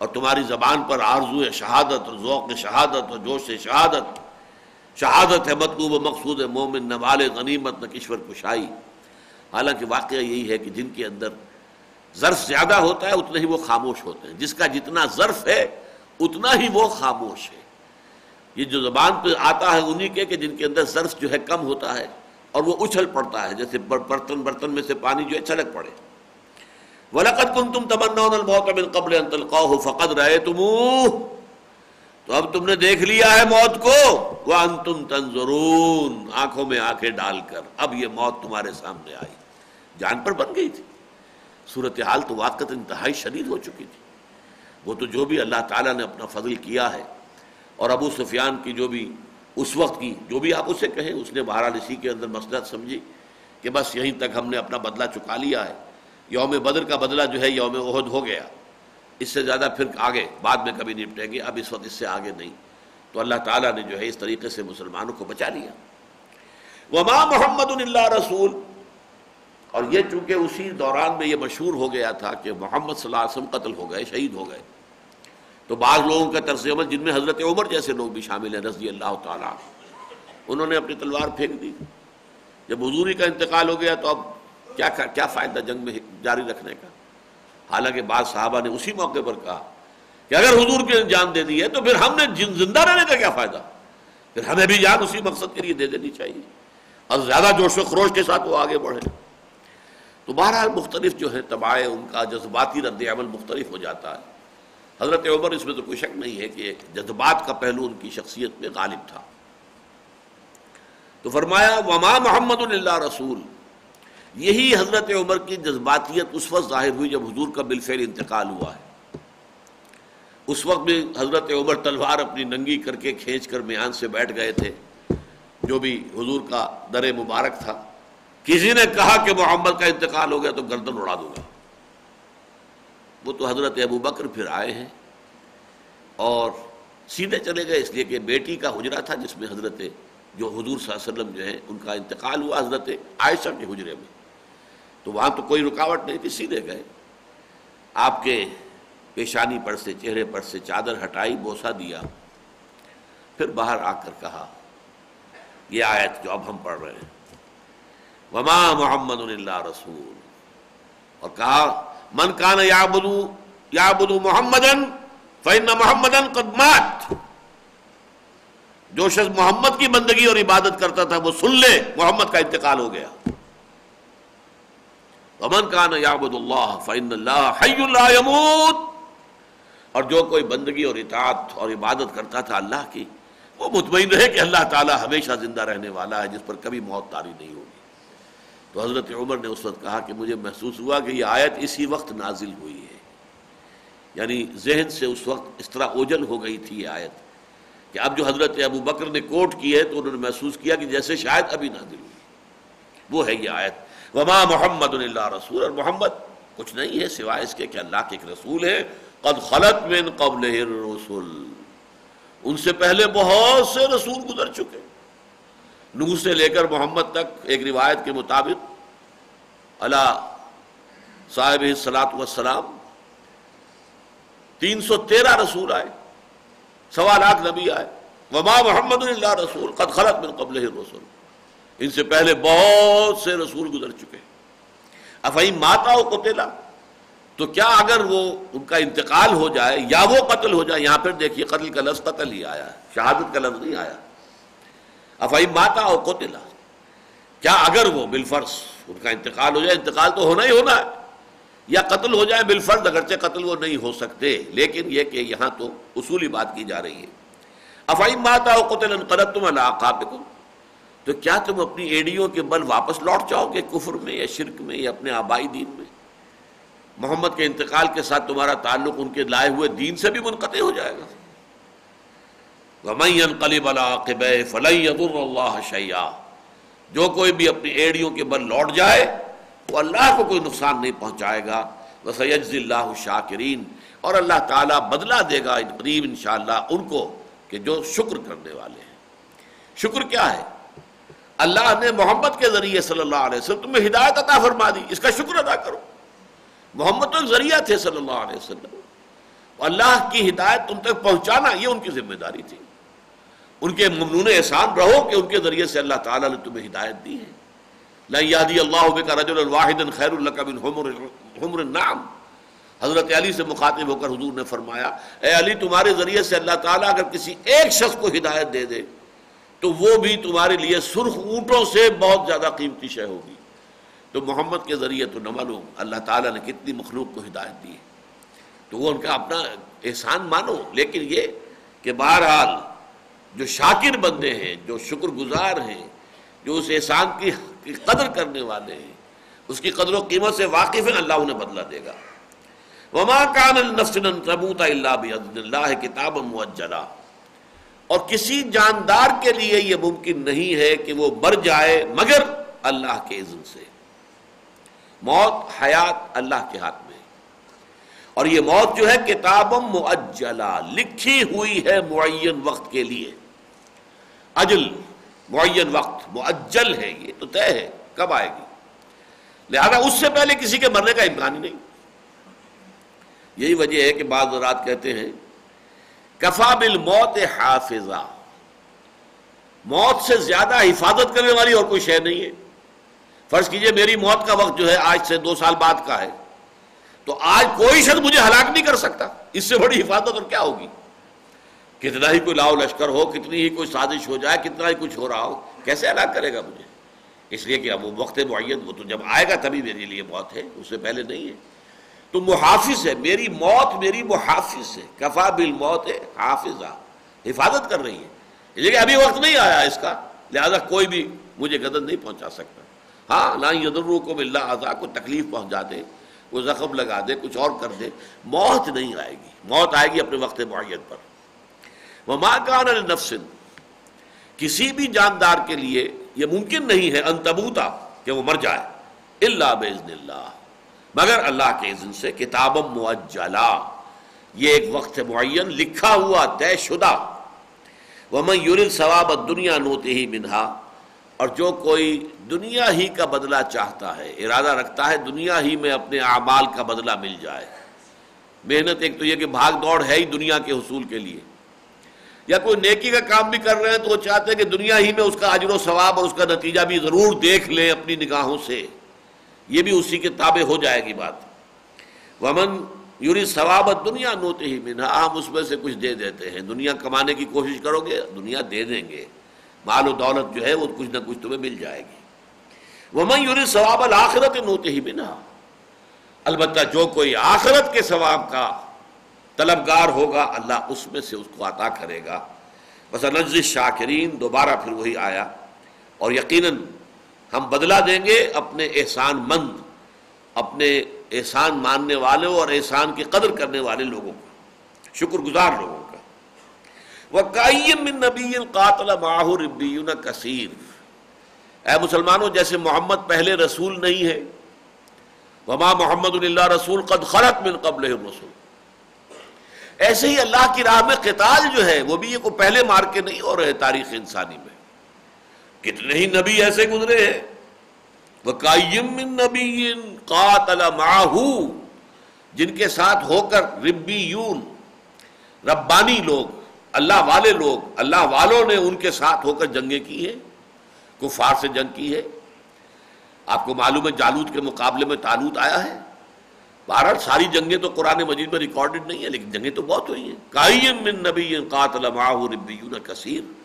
اور تمہاری زبان پر آرزو شہادت اور ذوق شہادت اور جوش شہادت۔ شہادت ہے مطلوب و مقصود مومن نوال غنیمت، نہ کشور کشائی۔ حالانکہ واقعہ یہی ہے کہ جن کے اندر ظرف زیادہ ہوتا ہے اتنا ہی وہ خاموش ہوتے ہیں۔ جس کا جتنا ظرف ہے، اتنا ہی وہ خاموش ہے۔ یہ جو زبان پہ آتا ہے انہی کے کہ جن کے اندر ظرف جو ہے کم ہوتا ہے اور وہ اچھل پڑتا ہے، جیسے برتن برتن میں سے پانی جو ہے چھلک پڑے۔ وَلَقَدْ كُنْتُمْ تَمَنَّوْنَ الْمَوْتَ مِنْ قَبْلِ أَن تَلْقَاهُ فَقَدْ رَأَيْتُمُوهُ. تو اب تم نے دیکھ لیا ہے موت کو. وَأَنْتُمْ تَنْظُرُونَ. آنکھوں میں آنکھیں ڈال کر. اب یہ موت تمہارے سامنے آئی. جان پر بن گئی تھی. صورتحال تو واقعت انتہائی شدید ہو چکی تھی. وہ تو جو بھی اللہ تعالیٰ نے اپنا فضل کیا ہے اور ابو سفیان کی جو بھی اس وقت کی جو بھی آپ اسے کہیں، اس نے بہرحال اسی کے اندر مسئلہ سمجھی کہ بس یہیں تک ہم نے اپنا بدلہ چکا لیا ہے۔ یوم بدر کا بدلہ جو ہے یوم عہد ہو گیا۔ اس سے زیادہ پھر آگے، بعد میں کبھی نپٹیں گے۔ اب اس وقت اس سے آگے نہیں۔ تو اللہ تعالیٰ نے جو ہے اس طریقے سے مسلمانوں کو بچا لیا۔ وما محمد اللہ رسول۔ اور یہ چونکہ اسی دوران میں یہ مشہور ہو گیا تھا کہ محمد صلی اللہ علیہ وسلم قتل ہو گئے، شہید ہو گئے۔ تو بعض لوگوں کا طرز عمل، جن میں حضرت عمر جیسے لوگ بھی شامل ہیں، رضی اللہ تعالیٰ انہوں نے اپنی تلوار پھینک دی۔ جب حضوری کا انتقال ہو گیا تو اب کیا کیا فائدہ جنگ میں جاری رکھنے کا؟ حالانکہ بعض صحابہ نے اسی موقع پر کہا کہ اگر حضور کی جان دے دی ہے تو پھر ہم نے زندہ رہنے کا کیا فائدہ؟ پھر ہمیں بھی جان اسی مقصد کے لیے دے دینی چاہیے۔ اور زیادہ جوش و خروش کے ساتھ وہ آگے بڑھے۔ تو بہرحال مختلف جو ہے تباہ ان کا جذباتی رد عمل مختلف ہو جاتا ہے۔ حضرت عمر اس میں تو کوئی شک نہیں ہے کہ جذبات کا پہلو ان کی شخصیت میں غالب تھا۔ تو فرمایا، وما محمد اللہ رسول یہی حضرت عمر کی جذباتیت اس وقت ظاہر ہوئی جب حضور کا بالفعل انتقال ہوا ہے۔ اس وقت بھی حضرت عمر تلوار اپنی ننگی کر کے کھینچ کر میان سے بیٹھ گئے تھے۔ جو بھی حضور کا در مبارک تھا۔ کسی نے کہا کہ محمد کا انتقال ہو گیا تو گردن اڑا دوں گا۔ وہ تو حضرت ابو بکر پھر آئے ہیں۔ اور سیدھے چلے گئے، اس لیے کہ بیٹی کا حجرہ تھا جس میں حضرت جو حضور صلی اللہ علیہ وسلم جو ہے ان کا انتقال ہوا حضرت عائشہ کے حجرے میں۔ تو وہاں تو کوئی رکاوٹ نہیں تھی، سیدھے گئے۔ آپ کے پیشانی پر سے، چہرے پر سے چادر ہٹائی بوسا دیا۔ پھر باہر آ کر کہا، یہ آیت جو اب ہم پڑھ رہے ہیں۔ وما محمد اللہ رسول۔ اور کہا، من کان یا بدو یا بدو محمد فن محمد قدمات جو شخص محمد کی بندگی اور عبادت کرتا تھا، وہ سن لے، محمد کا انتقال ہو گیا۔ امن کان یابد اللہ فن اللہ حی اللہ یموت۔ اور جو کوئی بندگی اور اطاعت اور عبادت کرتا تھا اللہ کی، وہ مطمئن رہے کہ اللہ تعالیٰ ہمیشہ زندہ رہنے والا ہے، جس پر کبھی موت تاری نہیں ہوگی۔ تو حضرت عمر نے اس وقت کہا کہ مجھے محسوس ہوا کہ یہ آیت اسی وقت نازل ہوئی ہے۔ یعنی ذہن سے اس وقت اس طرح اوجل ہو گئی تھی یہ آیت کہ اب جو حضرت ابو بکر نے کوٹ کی ہے تو انہوں نے محسوس کیا کہ جیسے شاید ابھی نازل ہوئی۔ وہ ہے یہ آیت۔ وما محمد اللہ رسول، اور محمد کچھ نہیں ہے سوائے اس کے کہ اللہ کے ایک رسول ہے قد خلط من قبل رسول ان سے پہلے بہت سے رسول گزر چکے۔ نو سے لے کر محمد تک ایک روایت کے مطابق۔ اللہ صاحب سلاط وسلام تین سو تیرہ رسول آئے، سوا لاکھ نبی آئے۔ وما محمد اللہ رسول، قد خلط من قبل رسول ان سے پہلے بہت سے رسول گزر چکے افہیم ماتا ہو قتلا تو کیا اگر وہ ان کا انتقال ہو جائے یا وہ قتل ہو جائے، یہاں پھر دیکھیے قتل کا لفظ قتل ہی آیا شہادت کا لفظ نہیں آیا۔ افہیم ماتا ہو قتلا کیا اگر وہ بالفرض ان کا انتقال ہو جائے، انتقال تو ہونا ہی ہونا ہے۔ یا قتل ہو جائے بالفرض، اگرچہ قتل وہ نہیں ہو سکتے، لیکن یہ کہ یہاں تو اصولی بات کی جا رہی ہے۔ افہیم ماتا ہو قتل انقلب تم اللہ تو کیا تم اپنی ایڈیوں کے بل واپس لوٹ جاؤ گے کفر میں یا شرک میں یا اپنے آبائی دین میں؟ محمد کے انتقال کے ساتھ تمہارا تعلق ان کے لائے ہوئے دین سے بھی منقطع ہو جائے گا۔ جو کوئی بھی اپنی ایڑیوں کے بل لوٹ جائے، وہ اللہ کو کوئی نقصان نہیں پہنچائے گا۔ سید اللہ شاکرین اور اللہ تعالیٰ بدلا دے گا۔ قریب ان شاء اللہ ان کو کہ جو شکر کرنے والے ہیں۔ شکر کیا ہے؟ اللہ نے محمد کے ذریعے صلی اللہ علیہ وسلم تمہیں ہدایت عطا فرما دی، اس کا شکر ادا کرو۔ محمد تو ایک ذریعہ تھے صلی اللہ علیہ وسلم۔ اللہ کی ہدایت تم تک پہنچانا، یہ ان کی ذمہ داری تھی۔ ان کے ممنون احسان رہو کہ ان کے ذریعے سے اللہ تعالیٰ نے تمہیں ہدایت دی ہے۔ اللہ کا رجل الواحد خیر اللہ بن حمر النام حضرت علی سے مخاطب ہو کر حضور نے فرمایا، اے علی تمہارے ذریعے سے اللہ تعالیٰ اگر کسی ایک شخص کو ہدایت دے دے تو وہ بھی تمہارے لیے سرخ اونٹوں سے بہت زیادہ قیمتی شے ہوگی۔ تو محمد کے ذریعے تو نہ معلوم اللہ تعالیٰ نے کتنی مخلوق کو ہدایت دی تو وہ ان کا اپنا احسان مانو، لیکن یہ کہ بہرحال جو شاکر بندے ہیں، جو شکر گزار ہیں، جو اس احسان کی قدر کرنے والے ہیں، اس کی قدر و قیمت سے واقف ہیں، اللہ انہیں بدلا دے گا۔ وما کان اللہ کتاب موجلا اور کسی جاندار کے لیے یہ ممکن نہیں ہے کہ وہ مر جائے مگر اللہ کے اذن سے۔ موت حیات اللہ کے ہاتھ میں۔ اور یہ موت جو ہے کتاب معجلہ لکھی ہوئی ہے معین وقت کے لیے۔ اجل، معین وقت معجل ہے یہ تو طے ہے کب آئے گی۔ لہذا اس سے پہلے کسی کے مرنے کا امکان ہی نہیں۔ یہی وجہ ہے کہ بعض رات کہتے ہیں کفا بل موت حافظہ موت سے زیادہ حفاظت کرنے والی اور کوئی شے نہیں ہے۔ فرض کیجیے میری موت کا وقت جو ہے آج سے دو سال بعد کا ہے۔ تو آج کوئی شخص مجھے ہلاک نہیں کر سکتا۔ اس سے بڑی حفاظت اور کیا ہوگی؟ کتنا ہی کوئی لاؤ لشکر ہو، کتنی ہی کوئی سازش ہو جائے، کتنا ہی کچھ ہو رہا ہو، کیسے ہلاک کرے گا مجھے؟ اس لیے کہ اب وہ وقت معین وہ تو جب آئے گا تبھی میرے لیے موت ہے، اس سے پہلے نہیں ہے۔ تو محافظ ہے، میری موت میری محافظ ہے۔ کفا بل موت ہے حافظہ۔ حفاظت کر رہی ہے۔ لیکن ابھی وقت نہیں آیا اس کا۔ لہذا کوئی بھی مجھے گدن نہیں پہنچا سکتا۔ ہاں نہ یدرو کو بلّہ آزا کو تکلیف پہنچا دے کوئی زخم لگا دے، کچھ اور کر دے۔ موت نہیں آئے گی۔ موت آئے گی اپنے وقت معین پر۔ وہ ماں کا نفسن کسی بھی جاندار کے لیے یہ ممکن نہیں ہے انتبوتا کہ وہ مر جائے۔ اللہ بزن اللہ۔ مگر اللہ کے اذن سے کتاب معجلا یہ ایک وقت معین لکھا ہوا طے شدہ۔ وہ میں یور ثواب دنیا نوتے ہی منہا اور جو کوئی دنیا ہی کا بدلہ چاہتا ہے، ارادہ رکھتا ہے دنیا ہی میں اپنے اعمال کا بدلہ مل جائے۔ محنت ایک تو یہ کہ بھاگ دوڑ ہے ہی دنیا کے حصول کے لیے۔ یا کوئی نیکی کا کام بھی کر رہے ہیں تو وہ چاہتے ہیں کہ دنیا ہی میں اس کا اجر و ثواب اور اس کا نتیجہ بھی ضرور دیکھ لیں اپنی نگاہوں سے۔ یہ بھی اسی کے تابع ہو جائے گی بات۔ ومن یوری ثوابت دنیا نوتے ہی میں ہم اس میں سے کچھ دے دیتے ہیں۔ دنیا کمانے کی کوشش کرو گے، دنیا دے دیں گے۔ مال و دولت جو ہے وہ کچھ نہ کچھ تمہیں مل جائے گی۔ وہ میں یوری ثواب الآخرت نوتے ہی بنا البتہ جو کوئی آخرت کے ثواب کا طلبگار ہوگا، اللہ اس میں سے اس کو عطا کرے گا۔ بس نجز شاکرین دوبارہ پھر وہی آیا۔ اور یقیناً ہم بدلا دیں گے اپنے احسان مند، اپنے احسان ماننے والوں اور احسان کی قدر کرنے والے لوگوں کو شکر گزار لوگوں کو نبی قاتل ماہر کثیر اے مسلمانوں، جیسے محمد پہلے رسول نہیں ہے، وما محمد اللہ رسول قد خلق من قبل رسول ایسے ہی اللہ کی راہ میں قتال جو ہے، وہ بھی یہ کو پہلے مار کے نہیں ہو رہے تاریخ انسانی میں۔ کتنے ہی نبی ایسے گزرے ہیں۔ نبی قاتل ماہو جن کے ساتھ ہو کر ربیون، ربانی لوگ، اللہ والے لوگ، اللہ والوں نے ان کے ساتھ ہو کر جنگیں کی ہیں، کفار سے جنگ کی ہے۔ آپ کو معلوم ہے جالود کے مقابلے میں تالوت آیا ہے؟ بہرحال ساری جنگیں تو قرآن مجید میں ریکارڈڈ نہیں ہے لیکن جنگیں تو بہت ہوئی ہیں۔ کائیم من نبی قاتل معه ربیون کثیر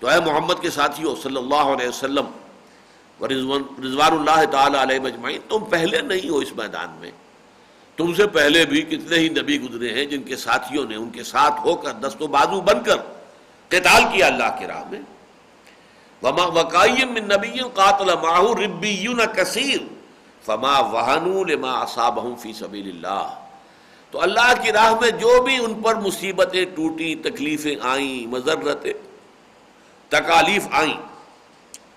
تو اے محمد کے ساتھیوں صلی اللہ علیہ وسلم رضوان اللہ تعالی علیہ مجمعین تم پہلے نہیں ہو اس میدان میں۔ تم سے پہلے بھی کتنے ہی نبی گزرے ہیں جن کے ساتھیوں نے ان کے ساتھ ہو کر دست و بازو بن کر قتال کیا اللہ کی راہ میں۔ وما وقائم من نبی قاتل معه ربیون کثیر، فما وہنو لما اصابہم فی سبیل اللہ۔ تو اللہ کی راہ میں جو بھی ان پر مصیبتیں ٹوٹی تکلیفیں آئیں، مذرتیں تکالیف آئیں۔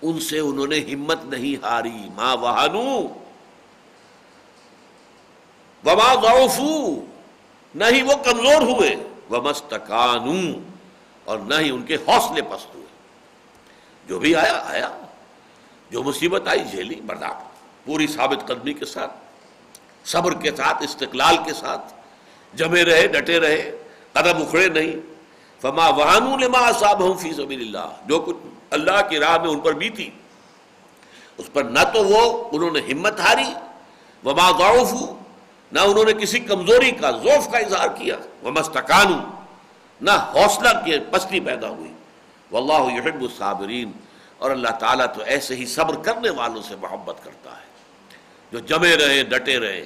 ان سے انہوں نے ہمت نہیں ہاری۔ ما وہنو۔ وما ضعفو۔ نہ ہی وہ کمزور ہوئے۔ ومستکانو اور نہ ہی ان کے حوصلے پست ہوئے۔ جو بھی آیا آیا۔ جو مصیبت آئی، جھیلی برداشت پوری ثابت قدمی کے ساتھ، صبر کے ساتھ، استقلال کے ساتھ۔ جمے رہے، ڈٹے رہے، قدم اکھڑے نہیں۔ فما وہانو لما صاحب فی سبیل اللہ جو کچھ اللہ کی راہ میں ان پر بھی تھی اس پر نہ تو وہ، انہوں نے ہمت ہاری، وما غوف نہ انہوں نے کسی کمزوری کا ذوف کا اظہار کیا۔ وہ مستقانو نہ حوصلہ کی پستی پیدا ہوئی۔ واللہ یحب الصابرین۔ اور اللہ تعالیٰ تو ایسے ہی صبر کرنے والوں سے محبت کرتا ہے۔ جو جمے رہے، ڈٹے رہے۔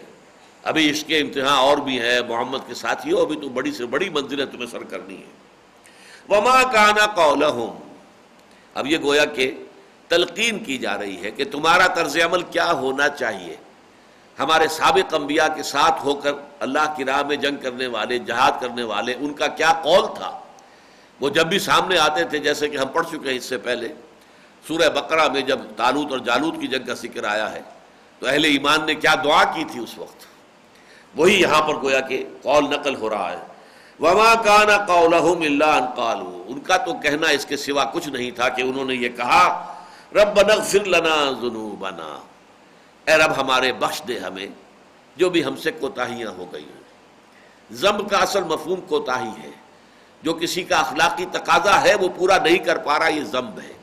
ابھی اس کے امتحان اور بھی ہے محمد کے ساتھی ہو ابھی تو بڑی سے بڑی منزلیں تمہیں سر کرنی ہے وما کانا قولہم۔ اب یہ گویا کہ تلقین کی جا رہی ہے کہ تمہارا طرز عمل کیا ہونا چاہیے۔ ہمارے سابق انبیاء کے ساتھ ہو کر اللہ کی راہ میں جنگ کرنے والے، جہاد کرنے والے، ان کا کیا قول تھا؟ وہ جب بھی سامنے آتے تھے، جیسے کہ ہم پڑھ چکے ہیں اس سے پہلے، سورہ بقرہ میں جب تالوت اور جالوت کی جنگ کا ذکر آیا ہے، تو اہل ایمان نے کیا دعا کی تھی اس وقت؟ وہی یہاں پر گویا کہ قول نقل ہو رہا ہے۔ وما کانا قولہم اللہ ان قالو ان کا تو کہنا اس کے سوا کچھ نہیں تھا کہ انہوں نے یہ کہا رب نغفر لنا ذنوبنا۔ اے رب ہمارے بخش دے ہمیں، جو بھی ہم سے کوتاہیاں ہو گئی ہیں۔ ضم کا اصل مفہوم کوتاہی ہے۔ جو کسی کا اخلاقی تقاضا ہے، وہ پورا نہیں کر پا رہا، یہ ضمب ہے۔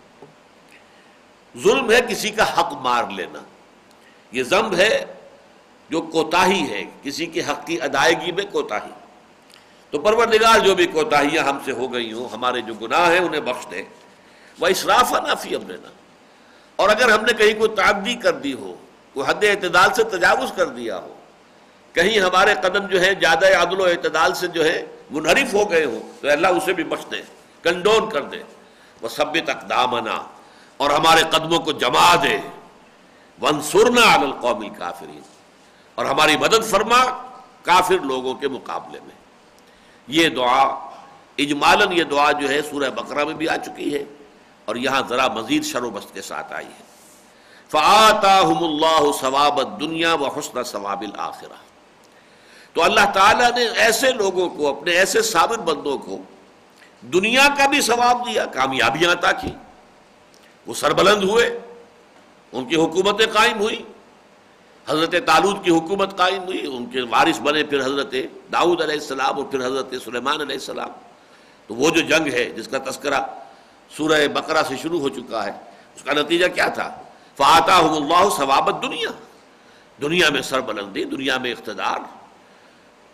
ظلم ہے کسی کا حق مار لینا۔ یہ ضمب ہے جو کوتاہی ہے، کسی کے حق کی ادائیگی میں کوتاہی۔ تو پروردگار جو بھی کوتاہیاں ہم سے ہو گئی ہوں، ہمارے جو گناہ ہیں، انہیں بخش دے وہ اصراف نافی امرنا اور اگر ہم نے کہیں کوئی تعدی کر دی ہو، کوئی حد اعتدال سے تجاوز کر دیا ہو، کہیں ہمارے قدم جو ہے زیادہ عدل و اعتدال سے جو ہے منحرف ہو گئے ہوں، تو اللہ اسے بھی بخش دے کنڈون کر دے۔ وہ سب تک دامنا اور ہمارے قدموں کو جما دے۔ ون سرنا القومی کافرین اور ہماری مدد فرما کافر لوگوں کے مقابلے میں۔ یہ دعا اجمالن یہ دعا جو ہے سورہ بقرہ میں بھی آ چکی ہے اور یہاں ذرا مزید شر و بست کے ساتھ آئی ہے۔ فعطاہم اللہ ثواب دنیا و حسن ثواب الآخرہ تو اللہ تعالیٰ نے ایسے لوگوں کو، اپنے ایسے ثابت بندوں کو دنیا کا بھی ثواب دیا، کامیابیاں عطا کی۔ وہ سربلند ہوئے، ان کی حکومتیں قائم ہوئی حضرت تالود کی حکومت قائم ہوئی، ان کے وارث بنے پھر حضرت داؤد علیہ السلام اور پھر حضرت سلیمان علیہ السلام۔ تو وہ جو جنگ ہے، جس کا تذکرہ سورہ بقرہ سے شروع ہو چکا ہے، اس کا نتیجہ کیا تھا؟ فاطا اللہ ثوابت دنیا دنیا میں سربلندی، دنیا میں اقتدار۔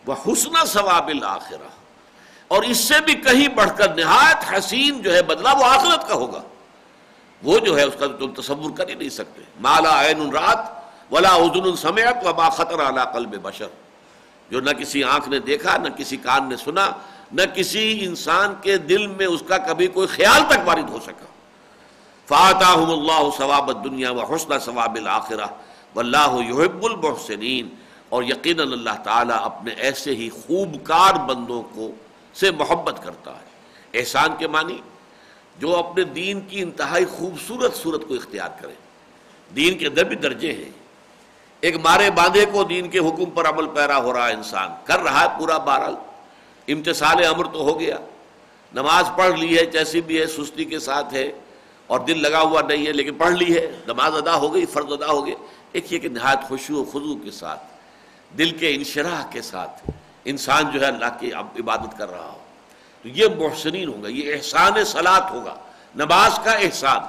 وہ حسن ثواب الآخرہ اور اس سے بھی کہیں بڑھ کر نہایت حسین جو ہے بدلہ وہ آخرت کا ہوگا۔ وہ جو ہے، اس کا تم تصور کر ہی نہیں سکتے۔ مالا عین رات ولا ادن سمیت وبا خطر اعلیٰ قلب بشر۔ جو نہ کسی آنکھ نے دیکھا، نہ کسی کان نے سنا، نہ کسی انسان کے دل میں اس کا کبھی کوئی خیال تک وارد ہو سکا۔ فاطاہم اللہ ثواب دنیا و حسن ثواب الآخرہ واللہ یحب المحسنین اور یقیناً اللہ تعالیٰ اپنے ایسے ہی خوب کار بندوں کو سے محبت کرتا ہے۔ احسان کے معنی، جو اپنے دین کی انتہائی خوبصورت صورت کو اختیار کرے۔ دین کے اندر بھی درجے ہیں۔ ایک مارے باندھے کو دین کے حکم پر عمل پیرا ہو رہا ہے انسان، کر رہا ہے پورا بہرحال۔ امتسال امر تو ہو گیا۔ نماز پڑھ لی ہے، جیسی بھی ہے، سستی کے ساتھ ہے اور دل لگا ہوا نہیں ہے، لیکن پڑھ لی ہے، نماز ادا ہو گئی، فرض ادا ہو گئے ایک یہ کہ نہایت خوشو و خضو کے ساتھ، دل کے انشراح کے ساتھ انسان جو ہے اللہ کی عبادت کر رہا ہو۔ تو یہ محسنین ہوگا یہ احسان سلاد ہوگا۔ نماز کا احسان،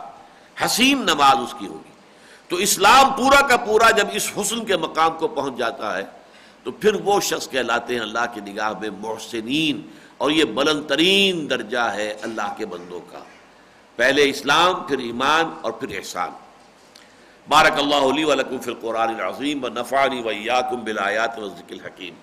حسین نماز اس کی ہوگی۔ تو اسلام پورا کا پورا جب اس حسن کے مقام کو پہنچ جاتا ہے، تو پھر وہ شخص کہلاتے ہیں اللہ کی نگاہ میں محسنین اور یہ بلند ترین درجہ ہے اللہ کے بندوں کا۔ پہلے اسلام، پھر ایمان اور پھر احسان۔ بارک اللہ علی ولکم فی القرآن العظیم و نفعنی و ایاکم بالآیات و ذکر الحکیم۔